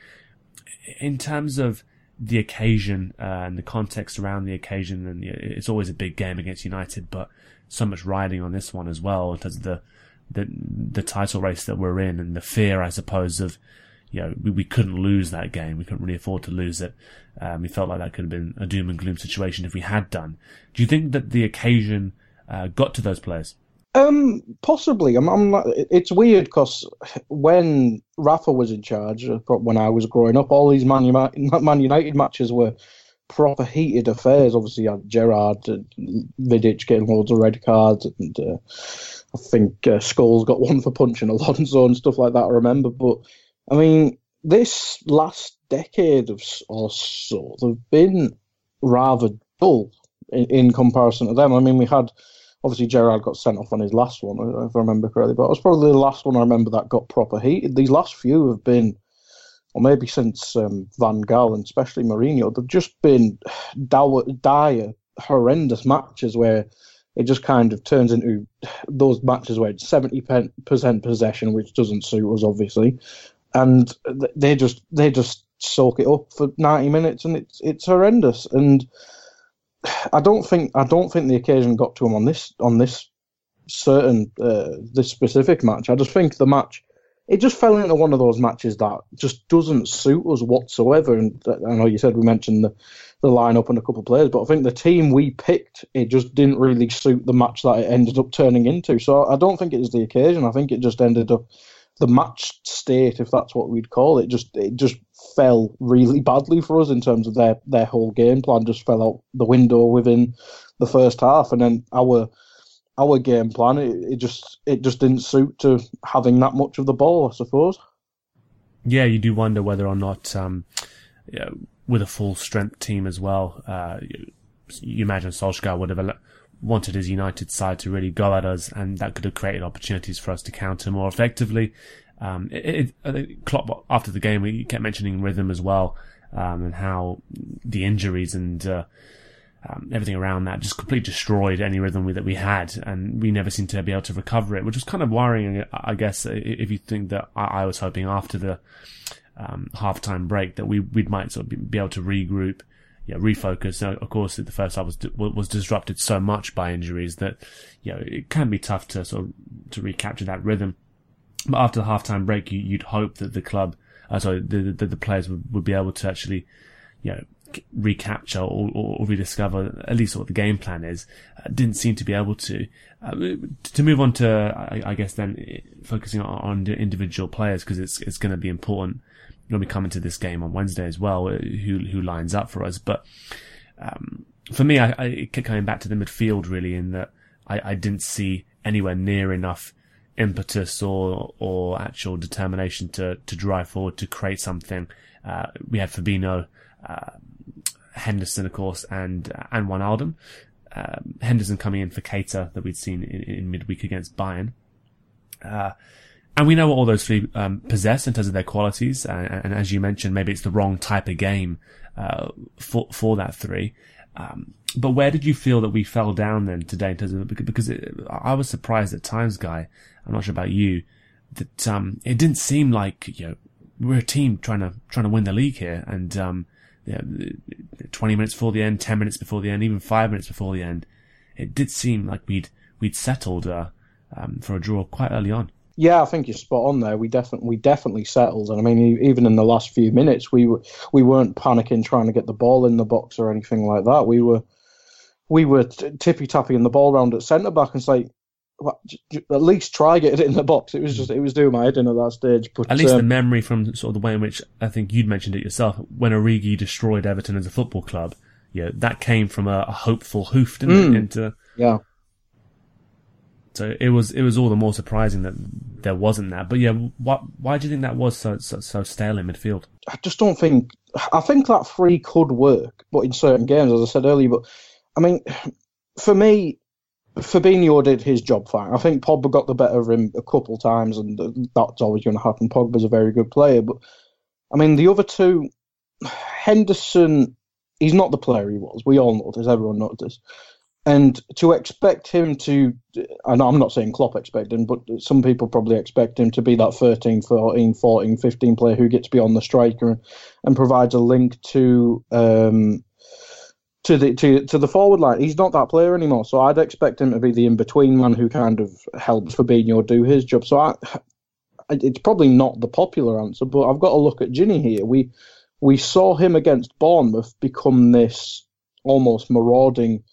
in terms of the occasion, uh, and the context around the occasion, and it's always a big game against United, but so much riding on this one as well terms of the, the, the title race that we're in and the fear, I suppose, of, you know, we, we couldn't lose that game. We couldn't really afford to lose it. Um, we felt like that could have been a doom and gloom situation if we had done. Do you think that the occasion uh, got to those players? Um, possibly. I'm, I'm it's weird because when Rafa was in charge, uh, when I was growing up, all these Man United, Man United matches were proper heated affairs. Obviously, you had Gerrard and Vidic getting loads of red cards, and uh, I think uh, Scholes got one for punching Alonso and stuff like that. I remember, but I mean, this last decade of, or so, they've been rather dull in, in, comparison to them. I mean, we had obviously Gerrard got sent off on his last one, if I remember correctly, but it was probably the last one I remember that got proper heated. These last few have been, or maybe since um, Van Gaal and especially Mourinho, they've just been dour, dire, horrendous matches where it just kind of turns into those matches where it's 70% possession, which doesn't suit us, obviously and they just they just soak it up for 90 minutes, and it's it's horrendous. And I don't think I don't think the occasion got to him on this on this certain uh, this specific match. I just think the match it just fell into one of those matches that just doesn't suit us whatsoever. And I know you said we mentioned the the lineup and a couple of players, but I think the team we picked it just didn't really suit the match that it ended up turning into. So I don't think it was the occasion. I think it just ended up the match state, if that's what we'd call it, just it just fell really badly for us in terms of their their whole game plan. Just fell out the window within the first half, and then our our game plan it, it just it just didn't suit to having that much of the ball, I suppose. Yeah, you do wonder whether or not, um, you know, with a full strength team as well, uh, you, you imagine Solskjaer would have wanted his United side to really go at us, and that could have created opportunities for us to counter more effectively. Um, it, it, Klopp after the game, he kept mentioning rhythm as well, um, and how the injuries and uh, um, everything around that just completely destroyed any rhythm we, that we had, and we never seemed to be able to recover it, which was kind of worrying, I guess, if you think that I, I was hoping after the um, halftime break that we we might sort of be, be able to regroup, yeah, refocus. Now, of course, the first half was was disrupted so much by injuries that you know it can be tough to sort of to recapture that rhythm. But after the halftime break, you, would hope that the club, uh, sorry, the, the the players would, would be able to actually, you know, recapture or, or, rediscover at least what the game plan is. Uh, didn't seem to be able to. Uh, to move on to, I, I guess then focusing on, on individual players because it's it's going to be important we come into this game on Wednesday as well. Uh, who who lines up for us? But um, for me, I, I kept coming back to the midfield really in that I, I didn't see anywhere near enough impetus or or actual determination to to drive forward to create something. Uh, we had Fabinho, uh, Henderson, of course, and and Wijnaldum. Um, Henderson coming in for Keita that we'd seen in, in midweek against Bayern. Uh, and we know what all those three um, possess in terms of their qualities. And, and, as you mentioned, maybe it's the wrong type of game uh, for for that three. Um, but where did you feel that we fell down then today in terms of because it, I was surprised at times, guy. I'm not sure about you that um, it didn't seem like you know we're a team trying to trying to win the league here, and um, you know, 20 minutes before the end, 10 minutes before the end, even five minutes before the end, it did seem like we'd we'd settled uh, um, for a draw quite early on. Yeah, I think you're spot on there. We definitely we definitely settled, and I mean, even in the last few minutes, we were we weren't panicking trying to get the ball in the box or anything like that. We were we were tippy tapping the ball around at centre back and say, well, at least try get it in the box. It was just it was doing my head in at that stage. But at least um, the memory from sort of the way in which I think you'd mentioned it yourself when Origi destroyed Everton as a football club. Yeah, that came from a, a hopeful hoof, didn't mm, it? Into yeah. So it was it was all the more surprising that there wasn't that. But yeah, why why do you think that was so so, so stale in midfield? I just don't think. I think that three could work, but in certain games, as I said earlier. But I mean, for me, Fabinho did his job fine. I think Pogba got the better of him a couple times, and that's always going to happen. Pogba's a very good player, but I mean the other two, Henderson, he's not the player he was. We all know this. Everyone knows this. And to expect him to, and I'm not saying Klopp expect him, but some people probably expect him to be that 13, 14, 14, 15 player who gets beyond the striker and, provides a link to um, to the to to the forward line. He's not that player anymore. So I'd expect him to be the in between man who kind of helps Fabinho do his job. So I, it's probably not the popular answer, but I've got to look at Gini here. We we saw him against Bournemouth become this almost marauding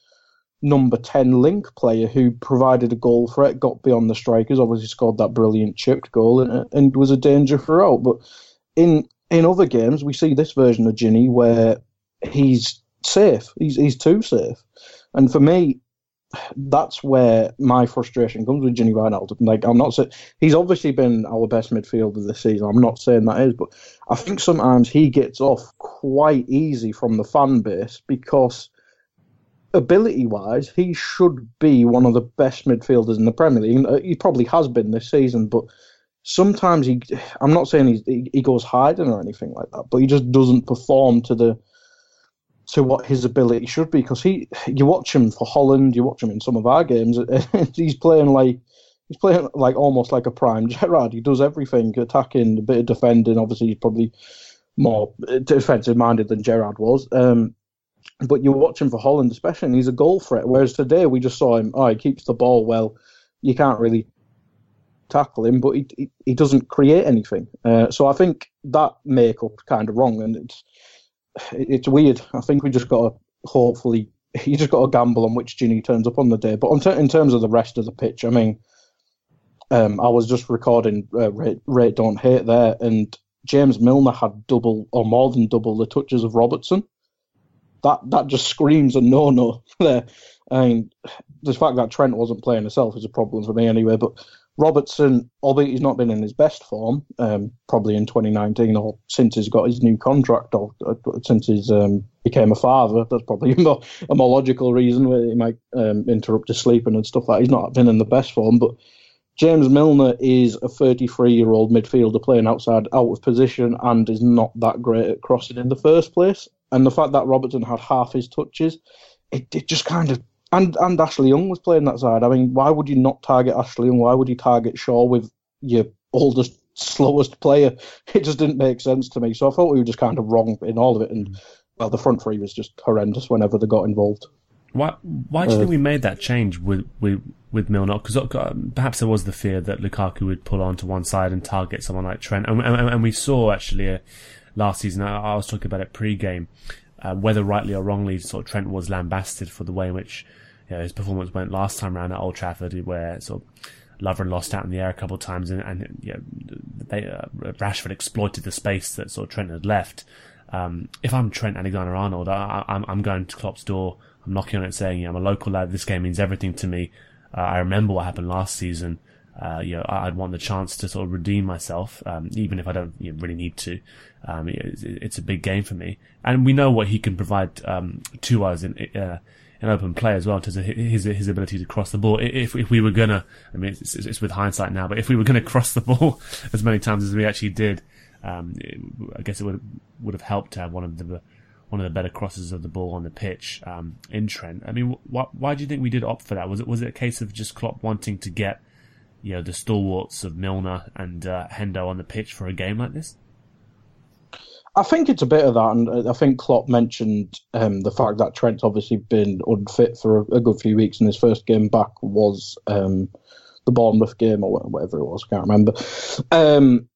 number 10 link player who provided a goal threat, got beyond the strikers, obviously scored that brilliant chipped goal and, uh, and was a danger throughout. But in in other games, we see this version of Gini where he's safe. He's he's too safe. And for me, that's where my frustration comes with Gini Wijnaldum. Like I'm not saying he's obviously been our best midfielder this season. I'm not saying that is, but I think sometimes he gets off quite easy from the fan base because ability wise, he should be one of the best midfielders in the Premier League. He probably has been this season, but sometimes he. I'm not saying he he goes hiding or anything like that, but he just doesn't perform to the to what his ability should be. Because he, you watch him for Holland, you watch him in some of our games, he's playing like he's playing like almost like a prime Gerrard. He does everything, attacking, a bit of defending. Obviously, he's probably more defensive minded than Gerrard was. Um, but you watch him for Holland, especially, and he's a goal threat. Whereas today we just saw him. Oh, he keeps the ball well. You can't really tackle him, but he he, he doesn't create anything. Uh, so I think that makeup kind of wrong, and it's it's weird. I think we just got to hopefully you just got to gamble on which Gini turns up on the day. But in terms of the rest of the pitch, I mean, um, I was just recording uh, rate, rate don't hate there, and James Milner had double or more than double the touches of Robertson. That that just screams a no no there. I mean, the fact that Trent wasn't playing himself is a problem for me anyway. But Robertson, albeit he's not been in his best form, um, probably in 2019 or since he's got his new contract or uh, since he's um, became a father, that's probably a more, a more logical reason where he might um, interrupt his sleeping and stuff like that. He's not been in the best form, but James Milner is a 33 year old midfielder playing outside out of position and is not that great at crossing in the first place. And the fact that Robertson had half his touches, it, it just kind of and and Ashley Young was playing that side. I mean, why would you not target Ashley Young? Why would you target Shaw with your oldest, slowest player? It just didn't make sense to me. So I thought we were just kind of wrong in all of it. And well, the front three was just horrendous whenever they got involved. Why? Why do you uh, think we made that change with with with Milner? Because uh, perhaps there was the fear that Lukaku would pull on to one side and target someone like Trent, and, and, and we saw actually uh, last season. I, I, was talking about it pre-game, uh, whether rightly or wrongly, sort of Trent was lambasted for the way in which you know, his performance went last time around at Old Trafford, where sort of Lovren lost out in the air a couple of times, and, and you know, they, uh, Rashford exploited the space that sort of Trent had left. Um, if I'm Trent Alexander-Arnold, I, am I'm, I'm going to Klopp's door. I'm knocking on it, saying, "I'm a local lad. This game means everything to me. Uh, I remember what happened last season. Uh, you know, I'd want the chance to sort of redeem myself, um, even if I don't you know, really need to. Um, it's, it's, a big game for me, and we know what he can provide um, to us in uh, an open play as well in terms of his his ability to cross the ball. If if we were gonna, I mean, it's, it's with hindsight now, but if we were gonna cross the ball as many times as we actually did, um, it, I guess it would would have helped to have one of the one of the better crosses of the ball on the pitch um, in Trent. I mean, wh- why do you think we did opt for that? Was it was it a case of just Klopp wanting to get you know the stalwarts of Milner and uh, Hendo on the pitch for a game like this? I think it's a bit of that, and I think Klopp mentioned um, the fact that Trent's obviously been unfit for a, a, good few weeks, and his first game back was um, the Bournemouth game or whatever it was. I can't remember. Um,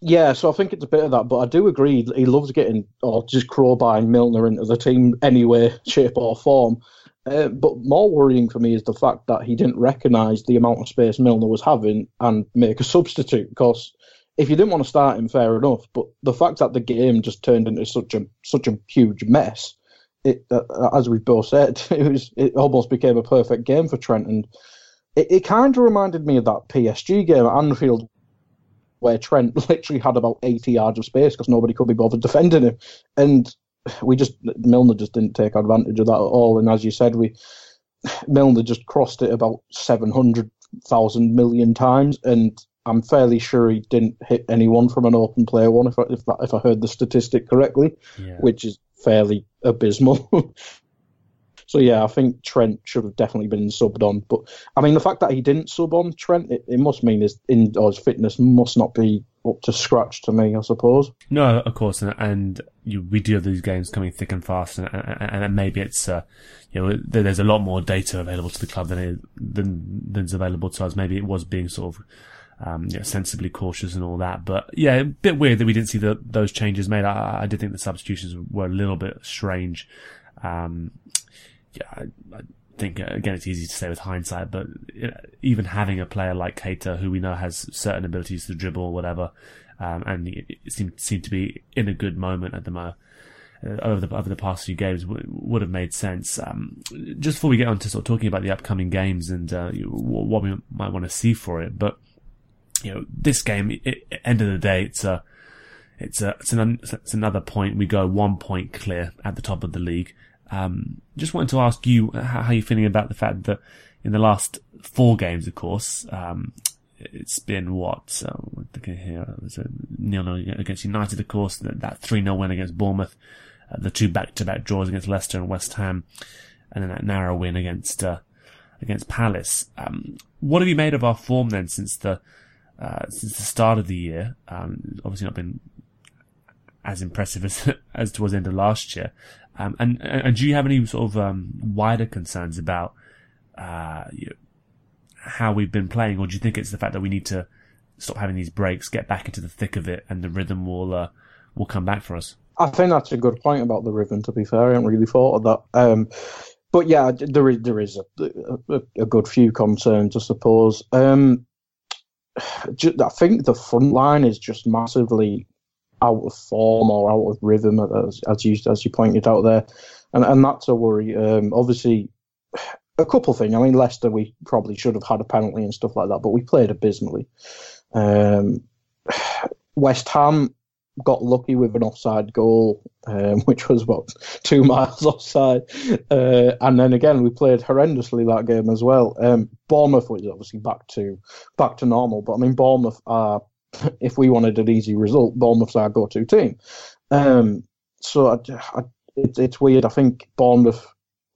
yeah, so I think it's a bit of that, but I do agree he loves getting or just crowbarring Milner into the team anyway, shape or form. Uh, but more worrying for me is the fact that he didn't recognise the amount of space Milner was having and make a substitute because if you didn't want to start him, fair enough. But the fact that the game just turned into such a such a huge mess, it uh, as we've both said, it was it almost became a perfect game for Trent, and it, it kind of reminded me of that PSG game at Anfield. Where Trent literally had about 80 yards of space because nobody could be bothered defending him, and we just Milner just didn't take advantage of that at all. And as you said, we Milner just crossed it about 700,000 million times, and I'm fairly sure he didn't hit anyone from an open player one, if I, if, that, if I heard the statistic correctly, yeah. which is fairly abysmal. so yeah, I think Trent should have definitely been subbed on. But I mean, the fact that he didn't sub on Trent, it, it must mean his in his fitness must not be up to scratch to me, I suppose. No, of course, and, and you, we do have these games coming thick and fast, and, and, and maybe it's uh, you know there's a lot more data available to the club than it, than than's available to us. Maybe it was being sort of um, yeah, sensibly cautious and all that. But yeah, a bit weird that we didn't see the, those changes made. I, I did think the substitutions were a little bit strange. Um, yeah, I, I think uh, again it's easy to say with hindsight, but even having a player like Keita, who we know has certain abilities to dribble or whatever, um, and it seemed seemed to be in a good moment at the moment. Uh, over the over the past few games w- would have made sense. Um, just before we get on to sort of talking about the upcoming games and uh, what we might want to see for it, but you know, this game, it, end of the day, it's a, it's a, it's, an, it's another point. We go one point clear at the top of the league. Um, just wanted to ask you how, you're feeling about the fact that in the last four games, of course, um, it's been what? So looking here, it was a nil nil against United, of course. That three 0 win against Bournemouth, uh, the two back to back draws against Leicester and West Ham, and then that narrow win against uh, against Palace. Um, what have you made of our form then since the uh, since the start of the year. Um, obviously not been as impressive as as towards the end of last year. Um, and, and do you have any sort of um, wider concerns about uh, you know, how we've been playing, or do you think it's the fact that we need to stop having these breaks, get back into the thick of it, and the rhythm will uh, will come back for us? I think that's a good point about the rhythm. To be fair, I haven't really thought of that. Um, but yeah, there is there is a, a, a, good few concerns, I suppose. Um, I think the front line is just massively out of form or out of rhythm, as, as you as you pointed out there. and and that's a worry. Um, obviously, a couple things. I mean, Leicester, we probably should have had a penalty and stuff like that, but we played abysmally. Um, West Ham got lucky with an offside goal, um, which was about two miles offside. Uh, and then again, we played horrendously that game as well. Um, Bournemouth was obviously back to back to normal, but I mean, Bournemouth are, if we wanted an easy result, Bournemouth's our go-to team. Um, so I, I, it, it's weird. I think Bournemouth,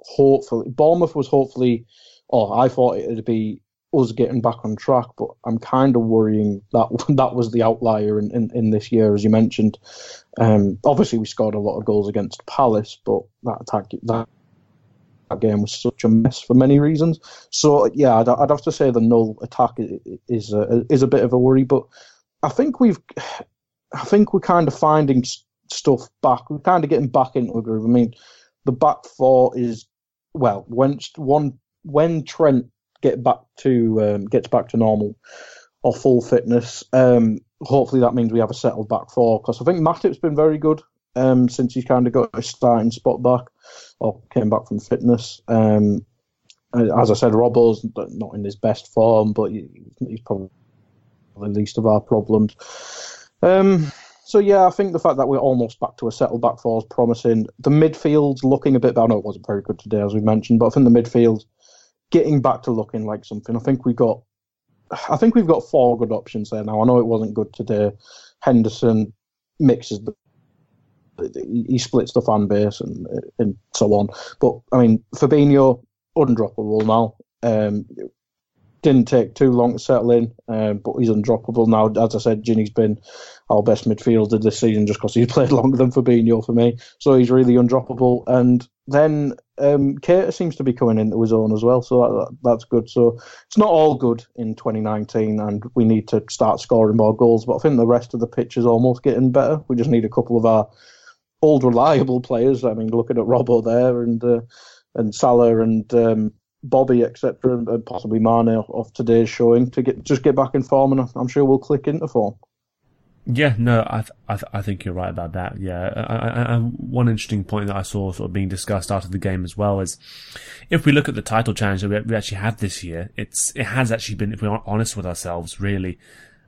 hopefully, Bournemouth was hopefully, or I thought it'd be us getting back on track, but I'm kind of worrying that that was the outlier in, in, in this year, as you mentioned. Um, obviously, we scored a lot of goals against Palace, but that attack that, that game was such a mess for many reasons. So yeah, I'd, I'd have to say the null attack is a, is a bit of a worry, but I think we've, I think we're kind of finding stuff back. We're kind of getting back into a groove. I mean, the back four is well when one when Trent get back to um, gets back to normal or full fitness. Um, hopefully that means we have a settled back four because I think Matip's been very good um, since he's kind of got his starting spot back or came back from fitness. Um, as I said, Robbo's not in his best form, but he's probably the least of our problems. Um, so yeah, I think the fact that we're almost back to a settled back four is promising. The midfield's looking a bit better. I know it wasn't very good today, as we mentioned, but I think the midfield getting back to looking like something. I think we got, I think we've got four good options there now. I know it wasn't good today. Henderson mixes the, he splits the fan base and and so on. But I mean, Fabinho undroppable now. Um, didn't take too long to settle in, um, but he's undroppable now. As I said, Gini's been our best midfielder this season just because he's played longer than Fabinho for me. So he's really undroppable. And then um, seems to be coming into his own as well, so that, that's good. So it's not all good in 2019, and we need to start scoring more goals. But I think the rest of the pitch is almost getting better. We just need a couple of our old reliable players. I mean, looking at Robbo there and uh, and Salah and um, Bobby, etc., and uh, possibly Mane of today's showing to get just get back in form, and I'm sure we'll click into form. Yeah, no, I th- I, th- I think you're right about that. Yeah, I, I, I, one interesting point that I saw sort of being discussed after the game as well is if we look at the title challenge that we, we actually had this year, it's it has actually been, if we're honest with ourselves, really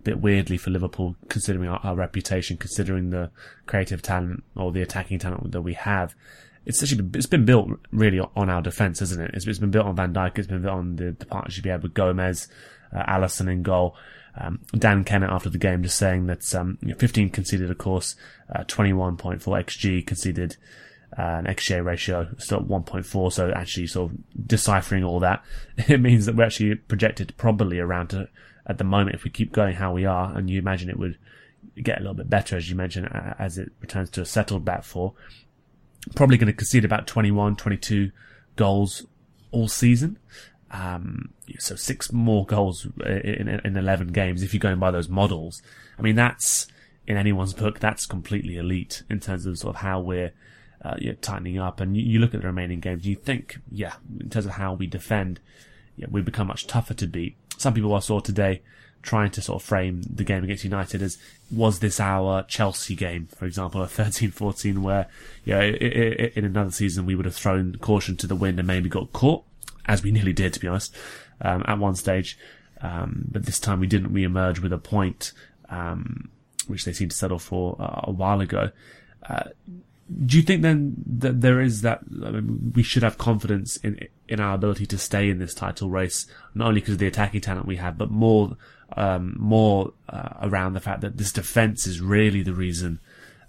a bit weirdly for Liverpool, considering our, our reputation, considering the creative talent or the attacking talent that we have it's actually it's been built really on our defence, isn't it? It's, it's been built on Van Dijk. It's been built on the, the partnership we had with Gomez, uh, Alisson in goal. Um, Dan Kennett after the game just saying that um, you know, 15 conceded, of course, uh, 21.4 xg conceded, uh, an xg ratio still at 1.4. So actually, sort of deciphering all that, it means that we're actually projected probably around to at the moment if we keep going how we are, and you imagine it would get a little bit better as you mentioned as it returns to a settled back four. Probably going to concede about 21, 22 goals all season. Um, so six more goals in, in 11 games if you're going by those models. I mean, that's in anyone's book, that's completely elite in terms of sort of how we're uh, you know, tightening up. And you, you, look at the remaining games, you think, yeah, in terms of how we defend, yeah, we've become much tougher to beat. Some people I saw today trying to sort of frame the game against United as was this our Chelsea game, for example, a 13-14 where, you know, in another season we would have thrown caution to the wind and maybe got caught as we nearly did, to be honest, um, at one stage. Um, but this time we didn't re-emerge with a point, um, which they seemed to settle for uh, a while ago. Uh, do you think then that there is that I mean, we should have confidence in in our ability to stay in this title race, not only because of the attacking talent we have, but more um, more uh, around the fact that this defense is really the reason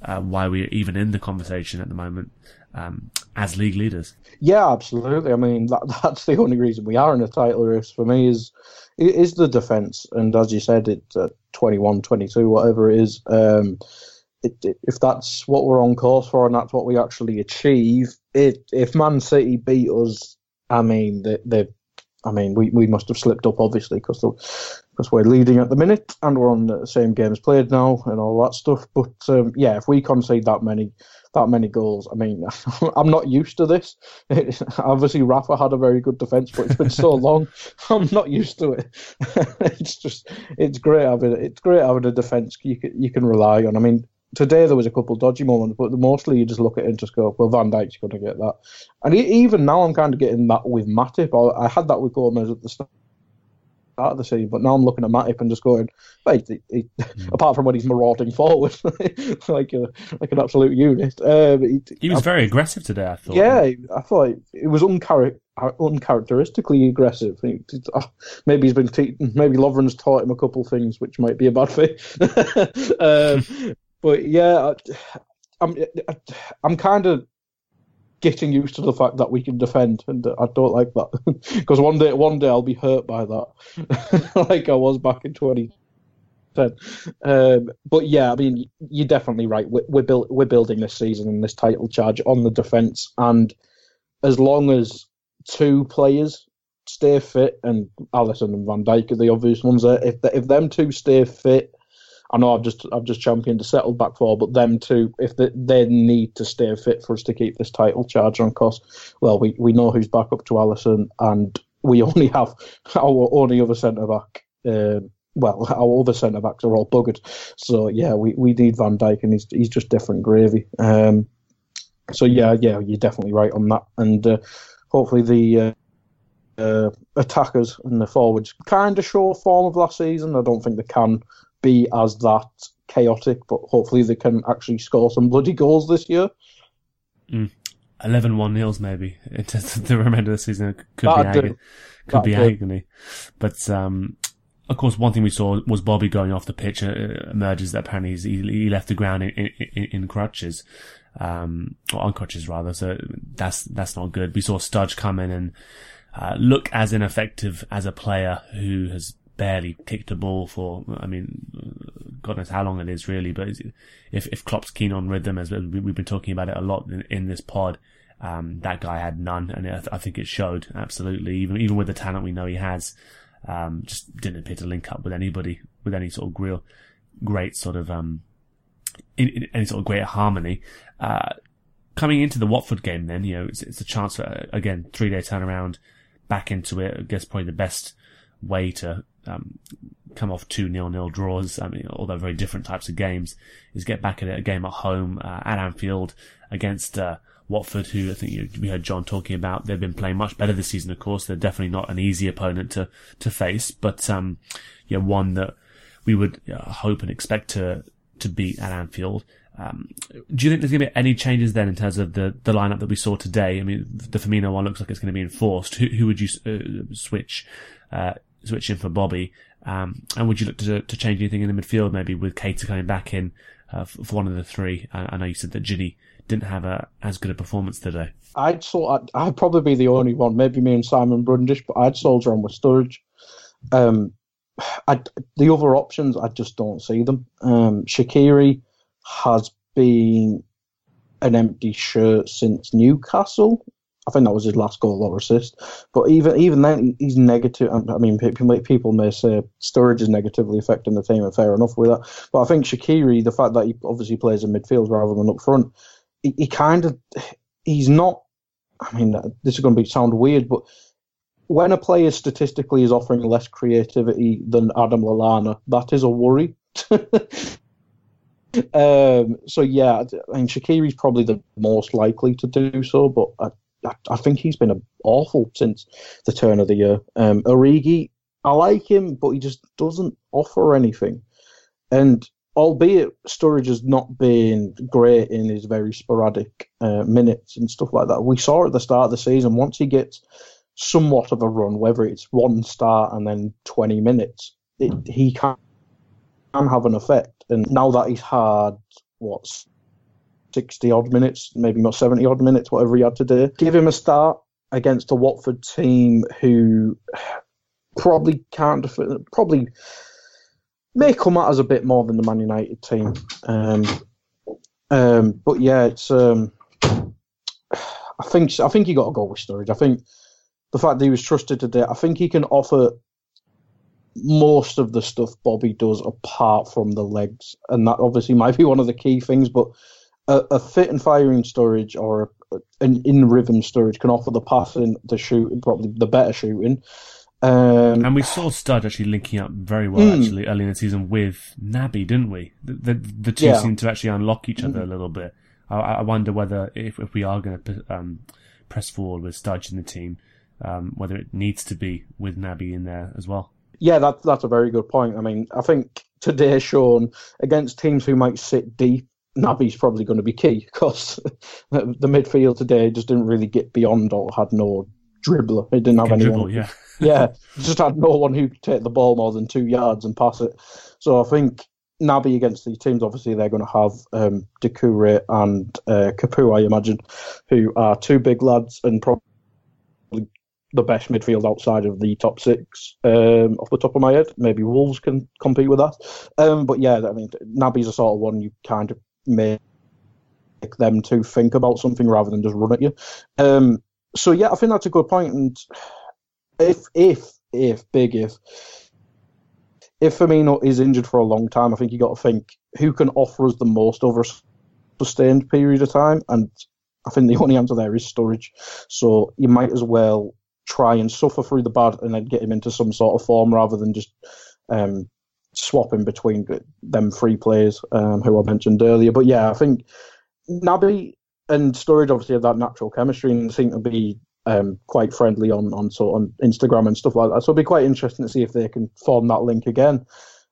uh, why we're even in the conversation at the moment um, as league leaders. Yeah, absolutely. I mean, that, that's the only reason we are in a title race for me is is the defence. And as you said, it's uh, 21, 22, whatever it is. Um, it, it, if that's what we're on course for and that's what we actually achieve, it, if Man City beat us, I mean, they, they I mean, we, we must have slipped up obviously because because we're leading at the minute and we're on the same games played now and all that stuff. But um, yeah, if we concede that many that many goals, I mean, I'm not used to this. It, obviously, Rafa had a very good defence, but it's been so long, I'm not used to it. it's just it's great having it's great having a defence you can you can rely on. I mean, today there was a couple dodgy moments, but mostly you just look at it and just go, well, Van Dijk's going to get that. And even now, I'm kind of getting that with Matip. I, I had that with Gomez at the start of the season, but now I'm looking at Matip and just going, wait, he, he, mm. apart from when he's marauding forward, like a, like an absolute unit. Um, he, he, was I, very aggressive today. I thought. Yeah, I thought it, it was unchar- uncharacteristically aggressive. Oh, maybe he's been te- maybe Lovren's taught him a couple things, which might be a bad thing. um, but yeah, I'm I'm kind of getting used to the fact that we can defend, and I don't like that because one day, one day I'll be hurt by that, like I was back in 2010. Um, but yeah, I mean, you're definitely right. We're we're, we're building this season and this title charge on the defence, and as long as two players stay fit, and Alisson and Van Dijk are the obvious ones. There, if if them two stay fit I know I've just I've just championed a settled back four, but them two, if they, they need to stay fit for us to keep this title charge on course, well, we, we know who's back up to Alisson, and we only have our only other centre back. Um, well, our other centre backs are all buggered, so yeah, we, we need Van Dijk, and he's he's just different gravy. Um, so yeah, yeah, you're definitely right on that, and uh, hopefully the. Uh, uh, attackers and the forwards kind of show form of last season. I don't think they can be as that chaotic, but hopefully they can actually score some bloody goals this year. Mm. 11 1 nils maybe the remainder of the season could That'd be, ag- could be agony. But, um, of course, one thing we saw was Bobby going off the pitch. Uh, emerges that apparently he, he left the ground in, in, in crutches, um, or on crutches rather. So that's that's not good. We saw Studge come in and uh, look as ineffective as a player who has barely kicked a ball for, I mean, God knows how long it is really, but if, if Klopp's keen on rhythm, as we've been talking about it a lot in, in this pod, um, that guy had none, and I think it showed absolutely. Even even with the talent we know he has, um, just didn't appear to link up with anybody with any sort of real great sort of um, in, in any sort of great harmony. Uh, coming into the Watford game, then you know it's, it's a chance for again three day turnaround back into it. I guess probably the best way to um, come off two nil-nil draws. I mean, although very different types of games, is get back at a game at home uh, at Anfield against uh, Watford, who I think you, we heard Jon talking about. They've been playing much better this season. Of course, they're definitely not an easy opponent to to face, but um, yeah, one that we would uh, hope and expect to to beat at Anfield. Um, do you think there's going to be any changes then in terms of the, the lineup that we saw today? I mean, the Firmino one looks like it's going to be enforced. Who, who would you uh, switch uh, switch in for Bobby? Um, and would you look to, to change anything in the midfield, maybe with Keita coming back in uh, for, one of the three? I, I, know you said that Gini didn't have a as good a performance today. I'd so I'd, I'd, probably be the only one, maybe me and Simon Brundish, but I'd soldier on with Sturridge. Um, I'd, the other options, I just don't see them. Um, Shaqiri has been an empty shirt since Newcastle. I think that was his last goal or assist. But even even then, he's negative. I mean, people may say Sturridge is negatively affecting the team, and fair enough with that. But I think Shaqiri, the fact that he obviously plays in midfield rather than up front, he, he kind of he's not. I mean, this is going to be sound weird, but when a player statistically is offering less creativity than Adam Lallana, that is a worry. um, so yeah, I mean, Shaqiri's probably the most likely to do so, but I, think he's been awful since the turn of the year. Um, Origi, I like him, but he just doesn't offer anything. And albeit Sturridge has not been great in his very sporadic uh, minutes and stuff like that, we saw at the start of the season once he gets somewhat of a run, whether it's one start and then 20 minutes, it, he can, can have an effect. And now that he's had what 60 odd minutes, maybe not 70 odd minutes, whatever he had to do. Give him a start against a Watford team who probably can't, probably may come out as a bit more than the Man United team. Um, um, but yeah, it's. Um, I think I think you got to go with Sturridge. I think the fact that he was trusted today, I think he can offer most of the stuff Bobby does apart from the legs, and that obviously might be one of the key things. But a, a fit and firing Sturridge or an in rhythm Sturridge can offer the passing, the shooting, probably the better shooting. Um, And we saw Stud actually linking up very well Mm. actually early in the season with Naby, didn't we? The the, the two Yeah. seem to actually unlock each other a little bit. I, I wonder whether if if we are going to um, press forward with Studge in the team, um, whether it needs to be with Naby in there as well. Yeah, that, that's a very good point. I mean, I think today shown against teams who might sit deep, Naby's probably going to be key because the, midfield today just didn't really get beyond or had no dribbler. It didn't have Can anyone. dribble, yeah. yeah, just had no one who could take the ball more than two yards and pass it. So I think Naby against these teams, obviously they're going to have um, Doucouré and uh, Capoue, I imagine, who are two big lads and probably the best midfield outside of the top six um, off the top of my head. Maybe Wolves can compete with that. Um, but yeah, I mean, Naby's a sort of one you kind of make them to think about something rather than just run at you. Um, so yeah, I think that's a good point. And if if if big if if Firmino is injured for a long time, I think you got to think who can offer us the most over a sustained period of time. And I think the only answer there is Sturridge. So you might as well try and suffer through the bad and then get him into some sort of form rather than just um, swapping between them three players um, who I mentioned earlier. But yeah, I think Naby and Sturridge obviously have that natural chemistry and seem to be um, quite friendly on on sort on Instagram and stuff like that. So it'll be quite interesting to see if they can form that link again.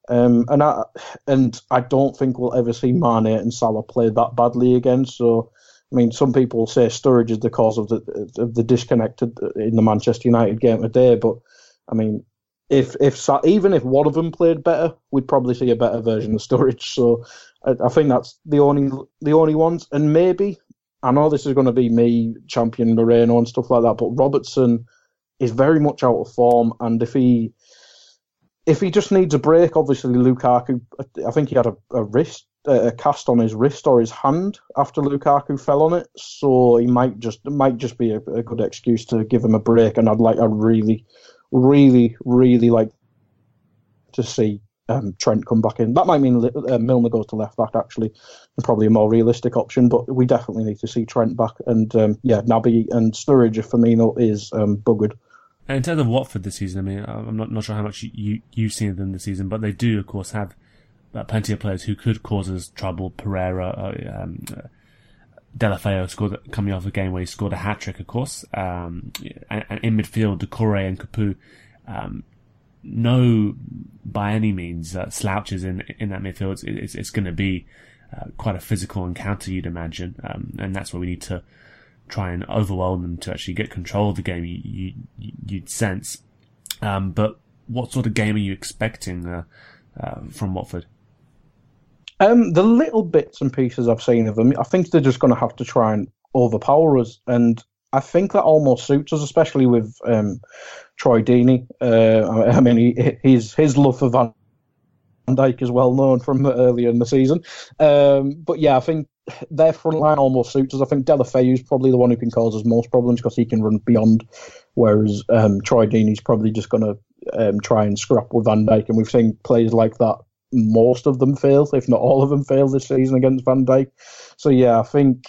Um, and I and I don't think we'll ever see Mane and Salah play that badly again. So I mean, some people say Sturridge is the cause of the of the disconnect in the Manchester United game today, but I mean, if if even if one of them played better, we'd probably see a better version of Sturridge. So I, I think that's the only the only ones, and maybe I know this is going to be me champion Moreno and stuff like that, but Robertson is very much out of form, and if he if he just needs a break, obviously Lukaku, I think he had a, a wrist a cast on his wrist or his hand after Lukaku fell on it, so he might just might just be a, a good excuse to give him a break. And I'd like I really, really, really like to see um, Trent come back in. That might mean uh, Milner goes to left back actually, and probably a more realistic option. But we definitely need to see Trent back. And um, yeah, Naby and Sturridge if Firmino is um, buggered. And in terms of Watford this season, I mean, I'm not not sure how much you you've seen of them this season, but they do, of course, have uh, plenty of players who could cause us trouble. Pereyra, uh, um, uh, Deulofeu scored coming off a game where he scored a hat trick, of course. Um, and, and in midfield, Doucouré and Capoue, um, no, by any means, uh, slouches in in that midfield. It's, it's, it's going to be uh, quite a physical encounter, you'd imagine, um, and that's where we need to try and overwhelm them to actually get control of the game. You, you you'd sense, um, but what sort of game are you expecting uh, uh, from Watford? Um, the little bits and pieces I've seen of them, I think they're just going to have to try and overpower us, and I think that almost suits us, especially with um, Troy Deeney. Uh, I mean, he, his his love for Van Dijk is well known from earlier in the season. Um, but yeah, I think their front line almost suits us. I think Deulofeu is probably the one who can cause us most problems because he can run beyond, whereas um, Troy Deeney's probably just going to um, try and scrap with Van Dijk. and we've seen players like that most of them fail, if not all of them fail this season against Van Dijk. So yeah, I think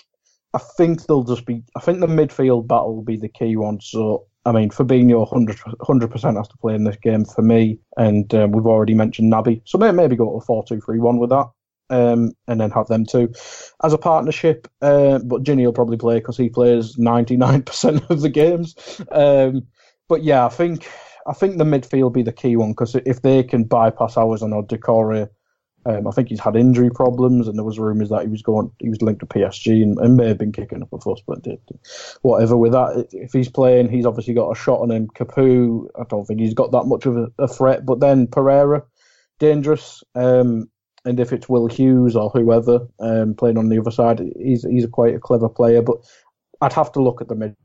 I think they'll just be. I think the midfield battle will be the key one. So I mean, Fabinho 100 percent has to play in this game for me, and um, we've already mentioned Naby. So maybe, go to four two three one with that. Um, and then have them two as a partnership. Uh, but Gini will probably play because he plays 99% of the games. Um, but yeah, I think I think the midfield will be the key one because if they can bypass ours and Doucouré, um, I think he's had injury problems and there was rumours that he was going, he was linked to PSG and, and may have been kicking up a fuss, but whatever with that. If he's playing, he's obviously got a shot on him. Capoue, I don't think he's got that much of a, a threat. But then Pereyra, dangerous. Um, and if it's Will Hughes or whoever um, playing on the other side, he's he's quite a clever player. But I'd have to look at the mid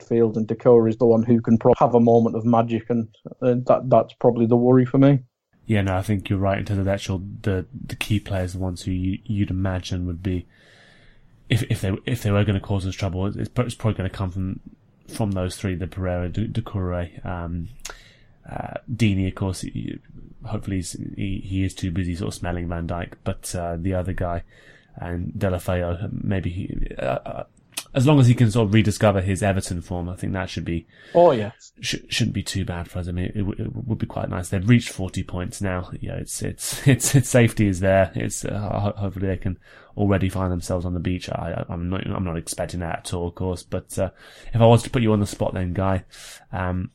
midfield, and Doucouré is the one who can pro- have a moment of magic, and uh, that that's probably the worry for me. Yeah, no, I think you're right in terms of the actual the the key players, the ones who you, you'd imagine would be if if they if they were going to cause us trouble, it's, it's probably going to come from from those three: the Pereyra, Doucouré, um, uh, Deeney, of course. Hopefully, he he is too busy sort of smelling Van Dijk, but uh, the other guy and Deulofeu, maybe he. Uh, as long as he can sort of rediscover his Everton form, I think that should be. Oh yeah, sh- shouldn't be too bad for us. I mean, it, it, would be quite nice. They've reached forty points now. Yeah, it's it's it's, it's safety is there. It's uh, hopefully they can already find themselves on the beach. I, am not I'm not expecting that at all, of course. But uh, if I was to put you on the spot, then Guy, um,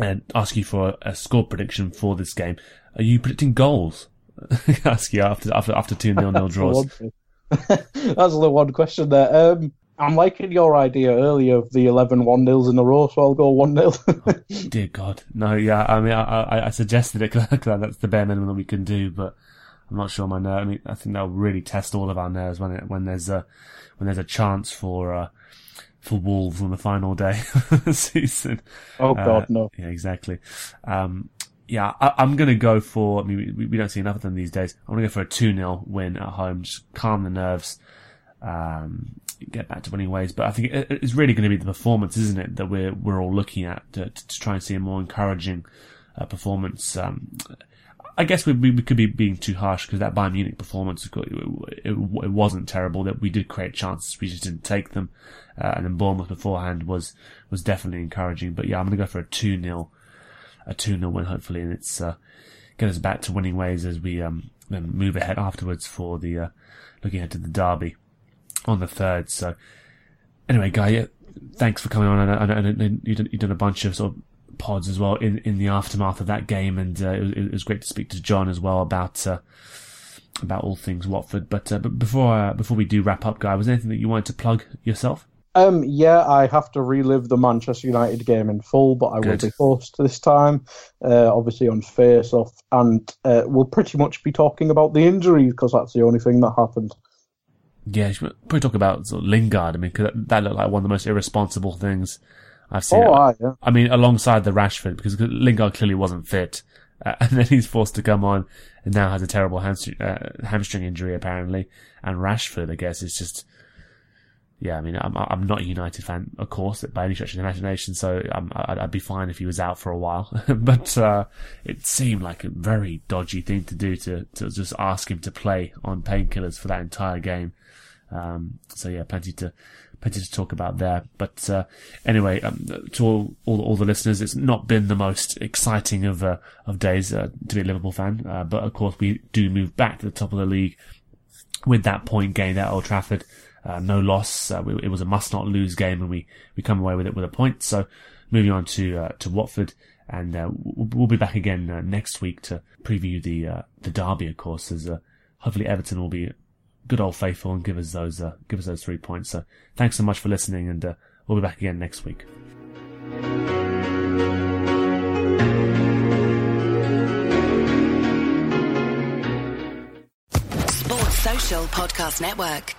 and ask you for a, a score prediction for this game, are you predicting goals? ask you after after after two nil nil draws. That's the one question there. Um, I'm liking your idea earlier of the 11 1 nils in a row, so I'll go 1 0. oh, dear God. No, yeah, I mean, I, I, suggested it because that's the bare minimum that we can do, but I'm not sure my nerve. I mean, I think that'll really test all of our nerves when it, when there's a, when there's a chance for, uh, for Wolves on the final day of the season. Oh God, uh, no. Yeah, exactly. Um, yeah, I, am going to go for, I mean, we, we, don't see enough of them these days. I'm going to go for a 2-0 win at home, just calm the nerves, um, get back to winning ways. But I think it, it's really going to be the performance, isn't it, that we're, we're all looking at to, to try and see a more encouraging, uh, performance. Um, I guess we, we could be being too harsh because that Bayern Munich performance, it, it, it, wasn't terrible. That we did create chances, we just didn't take them. Uh, and then Bournemouth beforehand was, was definitely encouraging. But yeah, I'm going to go for a 2-0 a 2 0 win, hopefully, and it's uh, get us back to winning ways as we um, then move ahead afterwards for the uh, looking ahead to the derby on the third. So, anyway, Guy, yeah, thanks for coming on. And, and, and you've, done, you've done a bunch of sort of pods as well in, in the aftermath of that game, and uh, it, was, it, was, great to speak to Jon as well about. Uh, about all things Watford, but uh, but before uh, before we do wrap up, Guy, was there anything that you wanted to plug yourself? Um, yeah, I have to relive the Manchester United game in full, but I Good. will be forced this time, uh, obviously on face off, and uh, we'll pretty much be talking about the injury because that's the only thing that happened. Yeah, you should probably talk about sort of Lingard. I mean, cause that looked like one of the most irresponsible things I've seen. Oh, I, yeah. I mean, alongside the Rashford, because Lingard clearly wasn't fit, uh, and then he's forced to come on, and now has a terrible hamstring, uh, hamstring injury apparently, and Rashford, I guess, is just yeah, I mean, I'm I'm not a United fan, of course, by any stretch of the imagination. So I'd, I'd, be fine if he was out for a while. but uh, it seemed like a very dodgy thing to do to to just ask him to play on painkillers for that entire game. Um, so yeah, plenty to plenty to talk about there. But uh, anyway, um, to all, all, all the listeners, it's not been the most exciting of uh, of days uh, to be a Liverpool fan. Uh, but of course, we do move back to the top of the league with that point gained at Old Trafford. Uh, no loss. Uh, we, it was a must not lose game and we, we come away with it with a point. So moving on to, to Watford and, we'll, we'll, be back again next week to preview the, the derby, of course, as, hopefully Everton will be good old faithful and give us those, uh, give us those three points. So thanks so much for listening and, uh, we'll be back again next week. Sports Social Podcast Network.